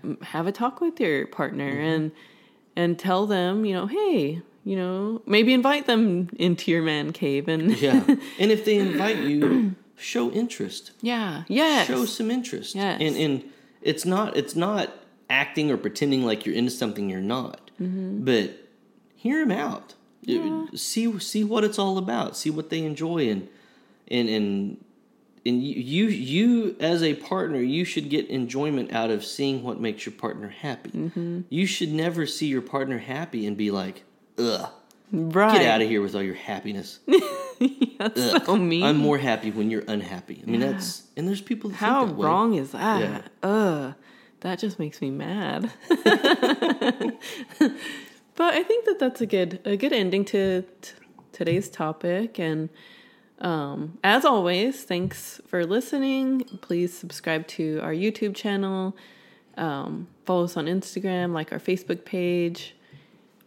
um, have a talk with your partner and and tell them you know hey you know maybe invite them into your man cave and
Yeah. and if they invite you, show interest.
yeah yes
Show some interest.
Yes.
And and it's not it's not acting or pretending like you're into something you're not.
Mm-hmm.
But hear them out. See see what it's all about. See what they enjoy and and and and you, you as a partner you should get enjoyment out of seeing what makes your partner happy.
Mm-hmm.
You should never see your partner happy and be like, "Ugh,
right
get out of here with all your happiness."
that's
Ugh,
so mean
I'm more happy when you're unhappy. I mean, that's and there's people that
how
think that way.
wrong is that
Yeah.
ugh that just makes me mad. But i think that that's a good a good ending to t- today's topic. And um, as always thanks for listening. Please subscribe to our youtube channel. Um, follow us on instagram like our facebook page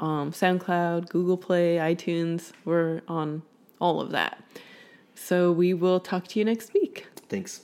um, soundcloud google play itunes. We're on all of that. So we will talk to you next week.
Thanks.